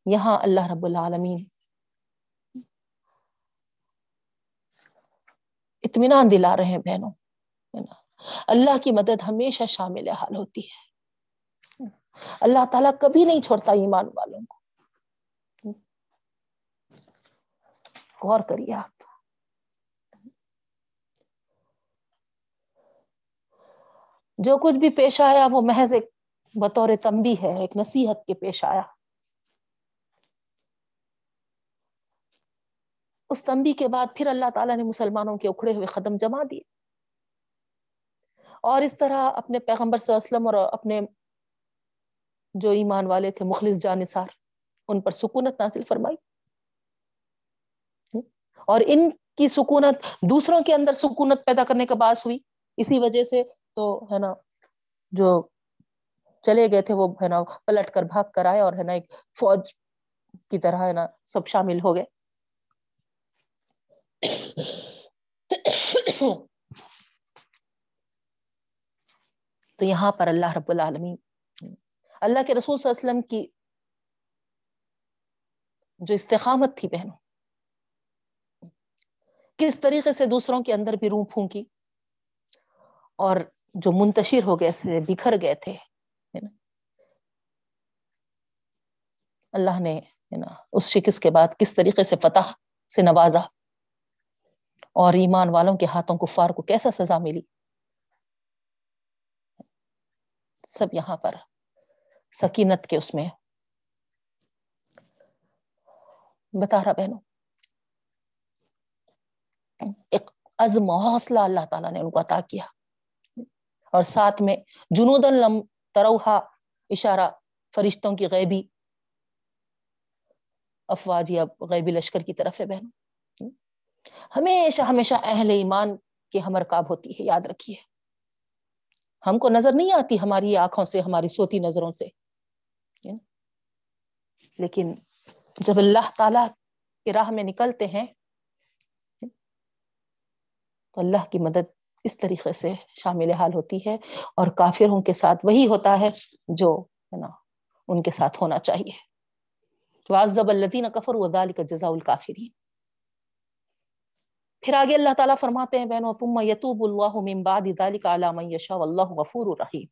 یہاں اللہ رب العالمین اطمینان دلا رہے ہیں بہنوں۔ اللہ کی مدد ہمیشہ شامل حال ہوتی ہے۔ اللہ تعالیٰ کبھی نہیں چھوڑتا ایمان والوں کو۔ غور کریے آپ۔ جو کچھ بھی پیش آیا وہ محض ایک بطور تمبی ہے، ایک نصیحت کے پیش آیا۔ اس تمبی کے بعد پھر اللہ تعالیٰ نے مسلمانوں کے اکھڑے ہوئے قدم جما دیے۔ اور اس طرح اپنے پیغمبر صلی اللہ علیہ وسلم اور اپنے جو ایمان والے تھے، مخلص جانثار، ان پر سکونت نازل فرمائی۔ اور ان کی سکونت دوسروں کے اندر سکونت پیدا کرنے کا باعث ہوئی۔ اسی وجہ سے تو ہے نا، جو چلے گئے تھے وہ ہے نا پلٹ کر بھاگ کر آئے اور ہے نا ایک فوج کی طرح ہے نا سب شامل ہو گئے۔ تو یہاں پر اللہ رب العالمین، اللہ کے رسول صلی اللہ علیہ وسلم کی جو استقامت تھی بہنوں کس طریقے سے دوسروں کے اندر بھی روح پھونکی اور جو منتشر ہو گئے تھے، بکھر گئے تھے اللہ نے اس شکست کے بعد کس طریقے سے فتح سے نوازا اور ایمان والوں کے ہاتھوں کفار کو کیسا سزا ملی؟ سب یہاں پر سکینت کے اس میں۔ بتا رہا بہنوں ایک عزم و حوصلہ اللہ تعالیٰ نے ان کو عطا کیا۔ اور ساتھ میں جنود لم تروہا اشارہ فرشتوں کی غیبی، افواج یا غیبی لشکر کی طرف ہے بہن ہمیشہ ہمیشہ اہل ایمان کی ہمر کاب ہوتی ہے، یاد رکھیے۔ ہم کو نظر نہیں آتی ہماری آنکھوں سے، ہماری سوتی نظروں سے۔ لیکن جب اللہ تعالی کی راہ میں نکلتے ہیں تو اللہ کی مدد اس طریقے سے شامل حال ہوتی ہے اور کافروں کے ساتھ وہی ہوتا ہے جو ہے نا، ان کے ساتھ ہونا چاہیے۔ واضب الزین کفر وزال کا جزا الکافرین۔ پھر آگے اللہ تعالیٰ فرماتے ہیں، بہنوں، ثم یتوب اللہ من بعد ذلك على من يشاء والله غفور رحیم۔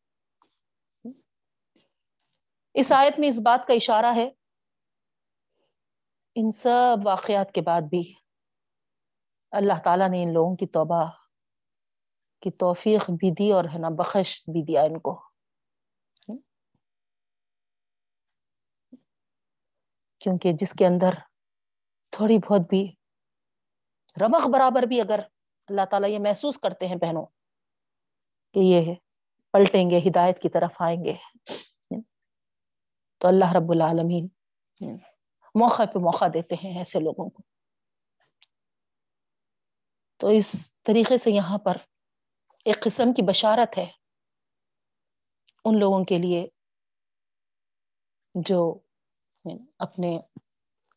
اس آیت میں اس بات کا اشارہ ہے، ان سب واقعات کے بعد بھی اللہ تعالیٰ نے ان لوگوں کی توبہ کی توفیق بھی دی اور ہے نا بخش بھی دیا ان کو۔ کیونکہ جس کے اندر تھوڑی بہت بھی رمق برابر بھی اگر اللہ تعالیٰ یہ محسوس کرتے ہیں بہنوں کہ یہ پلٹیں گے، ہدایت کی طرف آئیں گے۔ تو اللہ رب العالمین موقع پہ موقع دیتے ہیں ایسے لوگوں کو۔ تو اس طریقے سے یہاں پر ایک قسم کی بشارت ہے ان لوگوں کے لیے جو اپنے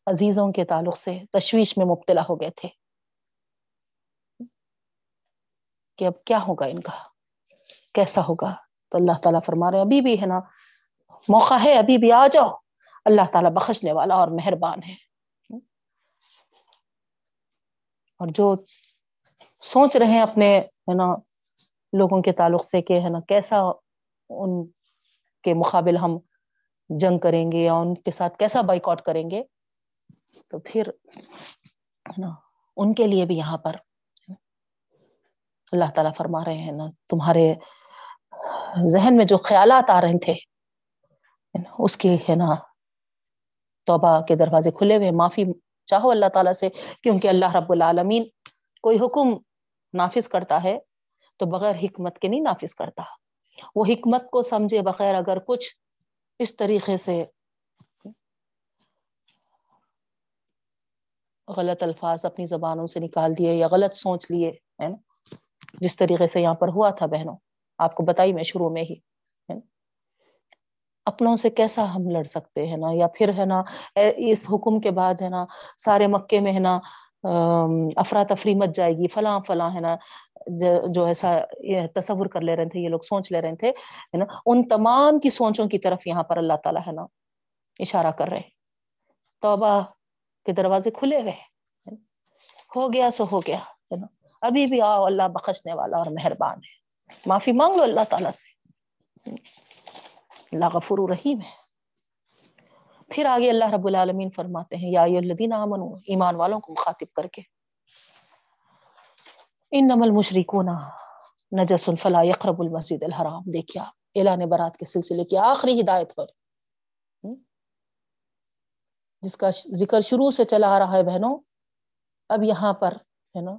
عزیزوں کے تعلق سے تشویش میں مبتلا ہو گئے تھے کہ اب کیا ہوگا ان کا؟ کیسا ہوگا؟ تو اللہ تعالیٰ فرما رہے ابھی بھی ہے نا، موقع ہے، ابھی بھی آ جاؤ۔ اللہ تعالیٰ بخشنے والا اور مہربان ہے۔ اور جو سوچ رہے ہیں اپنے، ہے نا، لوگوں کے تعلق سے کہ، ہے نا، کیسا ان کے مقابل ہم جنگ کریں گے یا ان کے ساتھ کیسا بائک آؤٹ کریں گے؟ تو پھر نا، ان کے لیے بھی یہاں پر، اللہ تعالیٰ فرما رہے ہیں نا، تمہارے ذہن میں جو خیالات آ رہے تھے اس کے، ہے نا، توبہ کے دروازے کھلے ہوئے معافی چاہو اللہ تعالیٰ سے، کیونکہ اللہ رب العالمین کوئی حکم نافذ کرتا ہے تو بغیر حکمت کے نہیں نافذ کرتا۔ وہ حکمت کو سمجھے بغیر اگر کچھ اس طریقے سے غلط الفاظ اپنی زبانوں سے نکال دیے یا غلط سوچ لیے، ہے نا؟ جس طریقے سے یہاں پر ہوا تھا بہنوں، آپ کو بتائی میں شروع میں ہی اپنوں سے کیسا ہم لڑ سکتے ہیں نا؟ یا پھر ہے نا اس حکم کے بعد ہے نا، سارے مکے میں ہے نا افراتفری مت جائے گی، فلاں فلاں، ہے نا، جو ایسا یہ تصور کر لے رہے تھے، یہ لوگ سوچ لے رہے تھے نا، ان تمام کی سوچوں کی طرف یہاں پر اللہ تعالیٰ، ہے نا، اشارہ کر رہے توبہ کے دروازے کھلے ہوئے ہو گیا سو ہو گیا، ہے نا۔ ابھی بھی آؤ، اللہ بخشنے والا اور مہربان ہے۔ معافی مانگ لو اللہ تعالیٰ سے۔ اللہ غفور رحیم ہے۔ پھر آگے اللہ رب العالمین فرماتے ہیں، یا الذین آمنو ایمان والوں کو مخاطب کر کے۔ انما المشرکون نجس فلا یقرب المسجد الحرام۔ دیکھیا اعلان برات کے سلسلے کی آخری ہدایت پر۔ جس کا ذکر شروع سے چلا آ رہا ہے بہنوں، اب یہاں پر، ہے نا،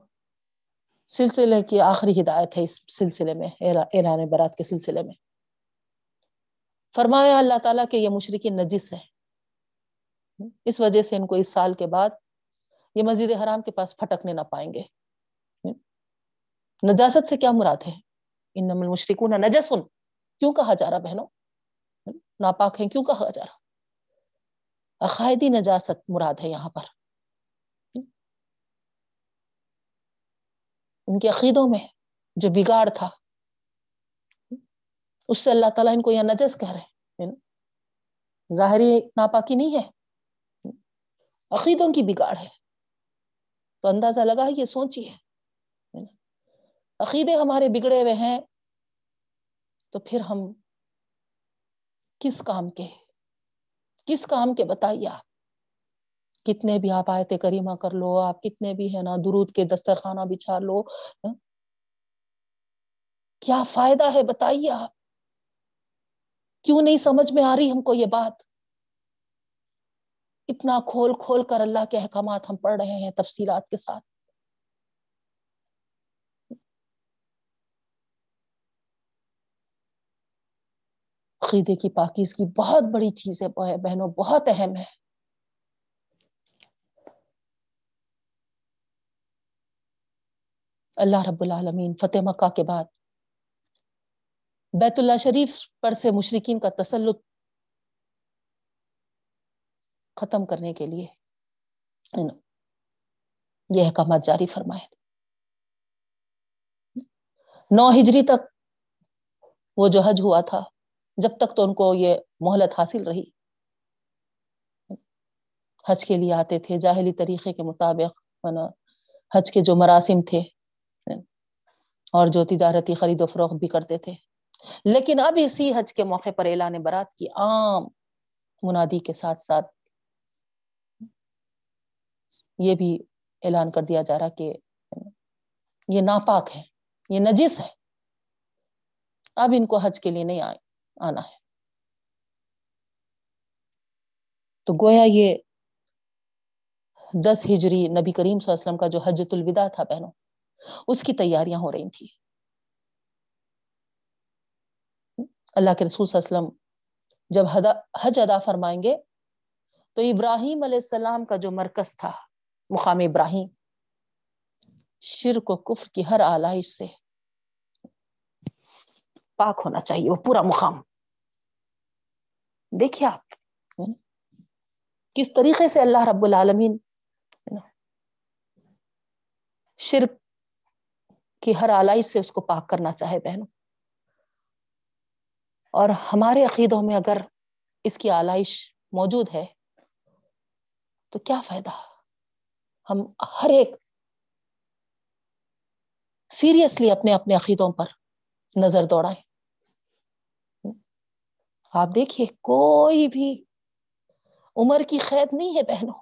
سلسلے کی آخری ہدایت ہے اس سلسلے میں، اعلان برات کے سلسلے میں۔ فرمایا اللہ تعالیٰ کہ یہ مشرقی نجس ہے اس وجہ سے ان کو اس سال کے بعد یہ مسجد حرام کے پاس پھٹکنے نہ پائیں گے۔ نجاست سے کیا مراد ہے؟ ان نمل مشرقوں نجسن کیوں کہا جا رہا بہنوں؟ ناپاک ہیں، کیوں کہا جا رہا؟ عقائدی نجاست مراد ہے یہاں پر۔ ان کے عقیدوں میں جو بگاڑ تھا، اس سے اللہ تعالیٰ ان کو یہ نجس کہہ رہے ہیں۔ ظاہری ناپاکی نہیں ہے۔ عقیدوں کی بگاڑ ہے۔ تو اندازہ لگا یہ سوچیے عقیدے ہمارے بگڑے ہوئے ہیں، تو پھر ہم کس کام کے؟ کس کام کے بتائیے آپ؟ کتنے بھی آپ آیت کریمہ کر لو، آپ کتنے بھی ہے نا درود کے دسترخانہ بچھا لو کیا فائدہ ہے بتائیے آپ؟ کیوں نہیں سمجھ میں آ رہی ہم کو یہ بات؟ اتنا کھول کھول کر اللہ کے احکامات ہم پڑھ رہے ہیں تفصیلات کے ساتھ۔ عقیدے کی پاکیز کی بہت بڑی چیز ہے بہنوں، بہت اہم ہے۔ اللہ رب العالمین، فتح مکہ کے بعد بیت اللہ شریف پر سے مشرقین کا تسلط ختم کرنے کے لیے۔ یہ احکامات جاری فرمائے۔ نو ہجری تک وہ جو حج ہوا تھا، جب تک تو ان کو یہ مہلت حاصل رہی۔ حج کے لیے آتے تھے، جاہلی طریقے کے مطابق حج کے جو مراسم تھے، اور جو تجارتی خرید و فروخت بھی کرتے تھے۔ لیکن اب اسی حج کے موقع پر اعلان برات کی عام منادی کے ساتھ ساتھ یہ بھی اعلان کر دیا جا رہا کہ یہ ناپاک ہے، یہ نجس ہے۔ اب ان کو حج کے لیے نہیں آنا ہے۔ تو گویا یہ دس ہجری نبی کریم صلی اللہ علیہ وسلم کا جو حجت الوداع تھا بہنوں، اس کی تیاریاں ہو رہی تھی اللہ کے رسول صلی اللہ علیہ وسلم جب حج ادا فرمائیں گے تو ابراہیم علیہ السلام کا جو مرکز تھا مقام ابراہیم۔ شرک و کفر کی ہر آلائش سے پاک ہونا چاہیے وہ پورا مقام۔ دیکھیے آپ کس طریقے سے اللہ رب العالمین شرک کی ہر آلائش سے اس کو پاک کرنا چاہے بہنوں۔ اور ہمارے عقیدوں میں اگر اس کی آلائش موجود ہے، تو کیا فائدہ؟ ہم ہر ایک سیریسلی اپنے اپنے عقیدوں پر نظر دوڑائیں۔ آپ دیکھیے، کوئی بھی عمر کی قید نہیں ہے بہنوں۔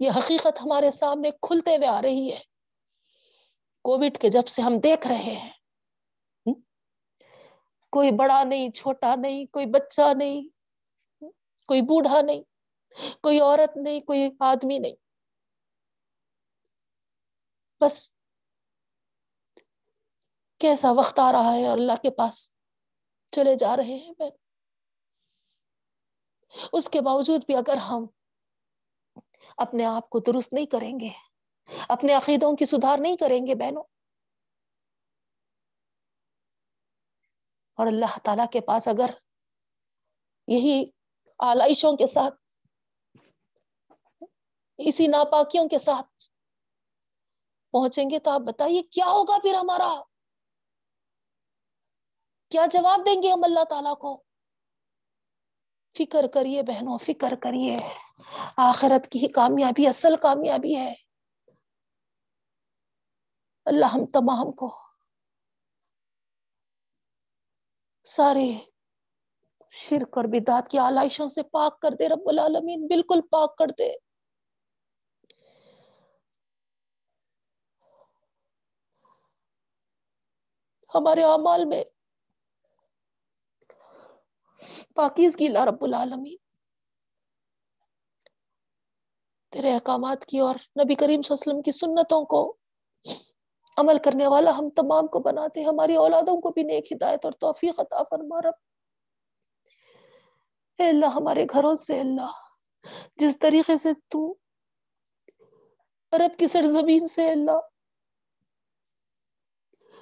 یہ حقیقت ہمارے سامنے کھلتے ہوئے آ رہی ہے۔ کووڈ کے جب سے ہم دیکھ رہے ہیں، کوئی بڑا نہیں، چھوٹا نہیں، کوئی بچہ نہیں، کوئی بوڑھا نہیں۔ کوئی عورت نہیں، کوئی آدمی نہیں۔ بس کیسا وقت آ رہا ہے اللہ کے پاس چلے جا رہے ہیں۔ میں اس کے باوجود بھی اگر ہم اپنے آپ کو درست نہیں کریں گے، اپنے عقیدوں کی سدھار نہیں کریں گے بہنوں، اور اللہ تعالی کے پاس اگر یہی آلائشوں کے ساتھ اسی ناپاکیوں کے ساتھ پہنچیں گے تو آپ بتائیے کیا ہوگا پھر ہمارا؟ کیا جواب دیں گے ہم اللہ تعالی کو؟ فکر کریے بہنوں، فکر کریے۔ آخرت کی کامیابی، اصل کامیابی ہے۔ اللہ ہم تمام کو سارے شرک اور بدعت کی آلائشوں سے پاک کر دے، رب العالمین، بالکل پاک کر دے۔ ہمارے اعمال میں۔ پاکیزگی لا رب العالمین۔ تیرے احکامات کی اور نبی کریم صلی اللہ علیہ وسلم کی سنتوں کو عمل کرنے والا ہم تمام کو بناتے ہماری اولادوں کو بھی نیک ہدایت اور توفیق عطا فرما، رب۔ اے اللہ، ہمارے گھروں سے اللہ، جس طریقے سے تو عرب کی سرزمین سے اللہ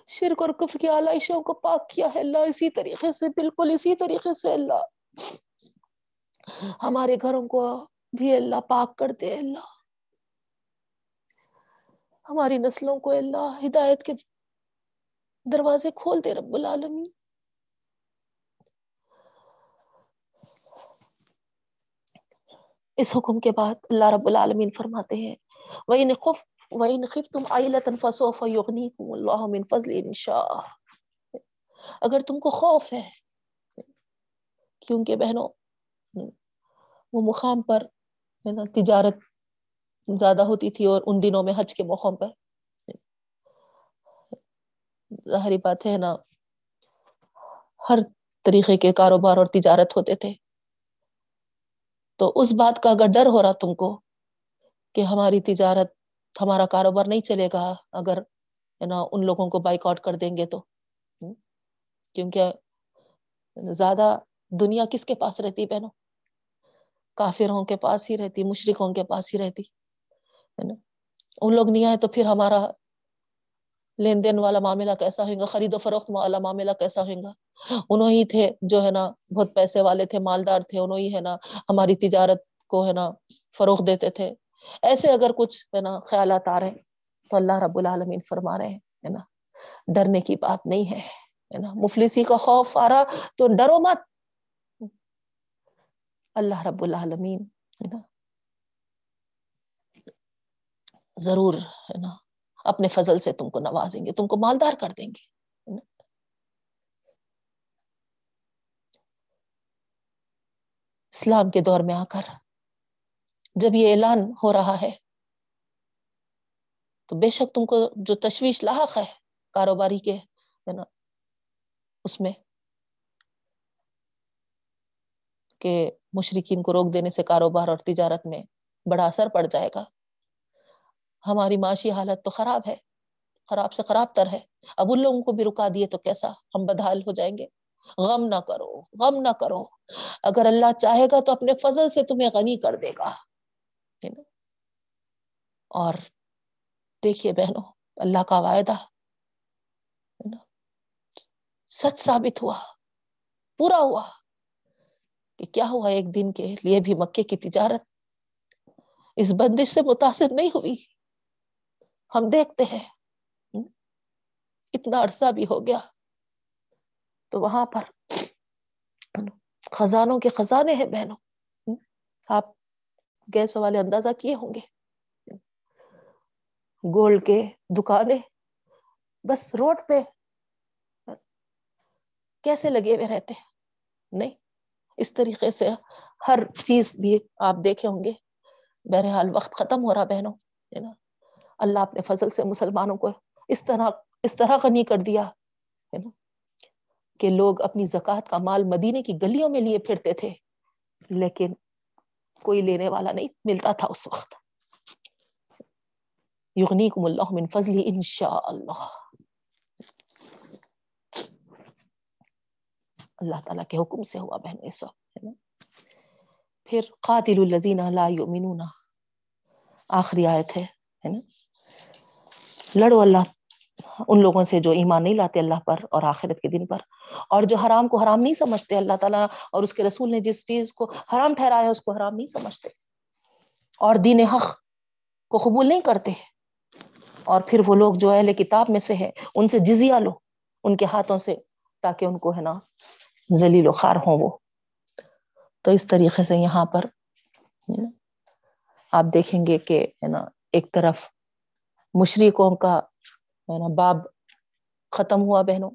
شرک اور کفر کی آلائشوں کو پاک کیا ہے اللہ، اسی طریقے سے، بالکل اسی طریقے سے اللہ۔ ہمارے گھروں کو بھی اللہ پاک کر دے اللہ۔ ہماری نسلوں کو اللہ ہدایت کے دروازے کھول دے رب العالمین۔ اس حکم کے بعد اللہ رب العالمین فرماتے ہیں، وَإِنْ خُفْ وَإِنْ خِفْتُمْ عَيْلَةً فَسَوْفَ يُغْنِيكُمُ اللَّهُ مِنْ فَضْلِ إِنْ شَاءَ اگر تم کو خوف ہے، کیونکہ بہنوں، وہ مقام پر تجارت زیادہ ہوتی تھی اور ان دنوں میں حج کے موقعوں پر۔ ظاہری بات ہے نا، ہر طریقے کے کاروبار اور تجارت ہوتے تھے۔ تو اس بات کا اگر ڈر ہو رہا تم کو کہ ہماری تجارت ہمارا کاروبار نہیں چلے گا اگر ہے نا ان لوگوں کو بائک آؤٹ کر دیں گے تو. Hmm? کیونکہ زیادہ دنیا کس کے پاس رہتی بہنوں؟ کافروں کے پاس ہی رہتی مشرقوں کے پاس ہی رہتی، ہے نا؟ ان لوگ نہیں آئے تو پھر ہمارا لین دین والا معاملہ کیسا ہوگا گا؟ خرید و فروخت والا معاملہ کیسا ہوگا گا؟ انہوں ہی تھے جو ہے نا، بہت پیسے والے تھے، مالدار تھے، انہوں ہی ہے نا، ہماری تجارت کو ہے نا، فروغ دیتے تھے ایسے اگر کچھ ہے نا، خیالات آ رہے ہیں تو اللہ رب العالمین فرما رہے ہیں، ہے نا، ڈرنے کی بات نہیں ہے نا، مفلسی کا خوف آ رہا تو ڈرو مت۔ اللہ رب العالمین، ہے نا، ضرور، ہے نا، اپنے فضل سے تم کو نوازیں گے، تم کو مالدار کر دیں گے اسلام کے دور میں آ کر جب یہ اعلان ہو رہا ہے، تو بے شک تم کو جو تشویش لاحق ہے کاروباری کے، ہے نا، اس میں کہ مشرقین کو روک دینے سے کاروبار اور تجارت میں بڑا اثر پڑ جائے گا۔ ہماری معاشی حالت تو خراب ہے، خراب سے خراب تر ہے۔ اب ان لوگوں کو بھی رکا دیے تو کیسا؟ ہم بدحال ہو جائیں گے۔ غم نہ کرو، غم نہ کرو۔ اگر اللہ چاہے گا تو اپنے فضل سے تمہیں غنی کر دے گا۔ اور دیکھیے بہنوں، اللہ کا وعدہ سچ ثابت ہوا، پورا ہوا کہ کیا ہوا ایک دن کے لیے بھی مکے کی تجارت۔ اس بندش سے متاثر نہیں ہوئی۔ ہم دیکھتے ہیں۔ اتنا عرصہ بھی ہو گیا۔ تو وہاں پر خزانوں کے خزانے ہیں بہنوں۔ آپ گیس والے اندازہ کیے ہوں گے۔ گولڈ کے دکانیں، بس روڈ پہ۔ کیسے لگے ہوئے رہتے نہیں، اس طریقے سے ہر چیز بھی آپ دیکھے ہوں گے۔ بہرحال وقت ختم ہو رہا بہنوں، ہے نا؟ اللہ اپنے فضل سے مسلمانوں کو اس طرح اس طرح کا نہیں کر دیا، ہے نا؟ کہ لوگ اپنی زکوٰۃ کا مال مدینے کی گلیوں میں لیے پھرتے تھے، لیکن کوئی لینے والا نہیں، ملتا تھا اس وقت۔ یغنیکم اللہ من فضل انشاء اللہ اللہ تعالیٰ کے حکم سے ہوا بہن اس وقت ہے نا۔ پھر قاتل الذین لا یؤمنون، آخری آیت ہے نا۔ لڑو اللہ ان لوگوں سے جو ایمان نہیں لاتے اللہ پر اور آخرت کے دن پر۔ اور جو حرام کو حرام نہیں سمجھتے اللہ تعالیٰ، اور اس کے رسول نے جس چیز کو حرام ٹھہرایا اس کو حرام نہیں سمجھتے۔ اور دین حق کو قبول نہیں کرتے۔ اور پھر وہ لوگ جو اہل کتاب میں سے ہے ان سے جزیا لو، ان کے ہاتھوں سے، تاکہ ان کو ہے نا ذلیل و خوار ہوں وہ۔ تو اس طریقے سے یہاں پر آپ دیکھیں گے کہ ہے نا، ایک طرف مشرقوں کا ہے نا، باب ختم ہوا بہنوں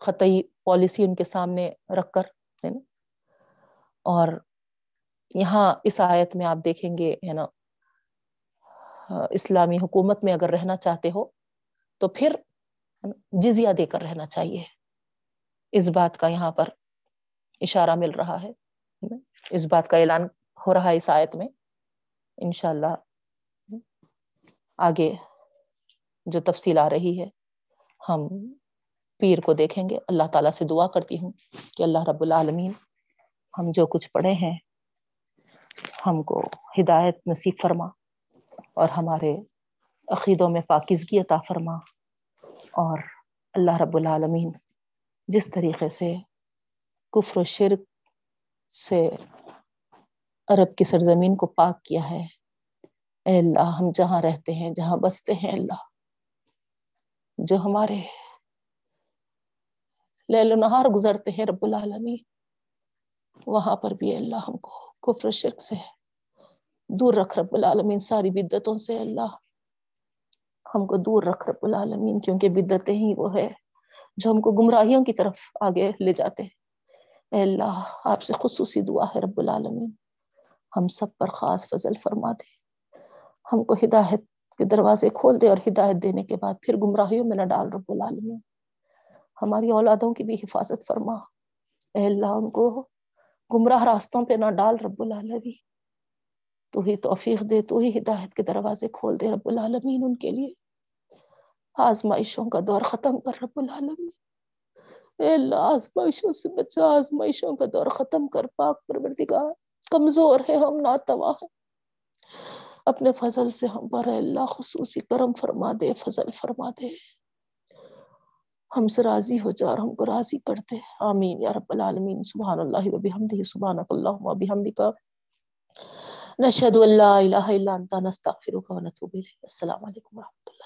خطئی پالیسی ان کے سامنے رکھ کر، ہے نا۔ اور یہاں اس آیت میں آپ دیکھیں گے، ہے نا، اسلامی حکومت میں اگر رہنا چاہتے ہو تو پھر جزیا دے کر رہنا چاہیے۔ اس بات کا یہاں پر اشارہ مل رہا ہے۔ اس بات کا اعلان ہو رہا ہے اس آیت میں۔ انشاءاللہ آگے جو تفصیل آ رہی ہے، ہم پیر کو دیکھیں گے۔ اللہ تعالیٰ سے دعا کرتی ہوں کہ اللہ رب العالمین ہم جو کچھ پڑھے ہیں، ہم کو ہدایت نصیب فرما اور ہمارے عقیدوں میں پاکیزگی عطا فرما۔ اور اللہ رب العالمین جس طریقے سے کفر و شرک سے عرب کی سرزمین کو پاک کیا ہے، اے اللہ ہم جہاں رہتے ہیں، جہاں بستے ہیں، اللہ جو ہمارے لیل و نہار گزرتے ہیں رب العالمین، وہاں پر بھی اللہ ہم کو کفر شرک سے دور رکھ رب العالمین، ساری بدتوں سے اللہ ہم کو دور رکھ رب العالمین، کیونکہ بدتیں ہی وہ ہے جو ہم کو گمراہیوں کی طرف آگے لے جاتے اے اللہ، آپ سے خصوصی دعا ہے رب العالمین۔ ہم سب پر خاص فضل فرما دے۔ ہم کو ہدایت کے دروازے کھول دے اور ہدایت دینے کے بعد پھر گمراہیوں میں نہ ڈال، رب العالمین۔ ہماری اولادوں کی بھی حفاظت فرما۔ اے اللہ، ان کو گمراہ راستوں پہ نہ ڈال، رب العالمین۔ تو ہی توفیق دے، تو ہی ہدایت کے دروازے کھول دے، رب العالمین ان کے لیے۔ آزمائشوں کا دور ختم کر، رب العالمین۔ اے اللہ، آزمائشوں سے بچا، آزمائشوں کا دور ختم کر۔ پاک پروردگار، کمزور ہے ہم ناتوا ہیں۔ اپنے فضل سے ہم پر اللہ خصوصی کرم فرما دے، فضل فرما دے۔ ہم سے راضی ہو جا اور ہم کو راضی کر دے۔ آمین۔ یا رب العالمین۔ سبحان اللہ و بحمدہ سبحانک اللہم و بحمدکا نشہد اللہ الہ الا انتا نستغفرک و نتوب الیک۔ السلام علیکم و رحمۃ اللہ۔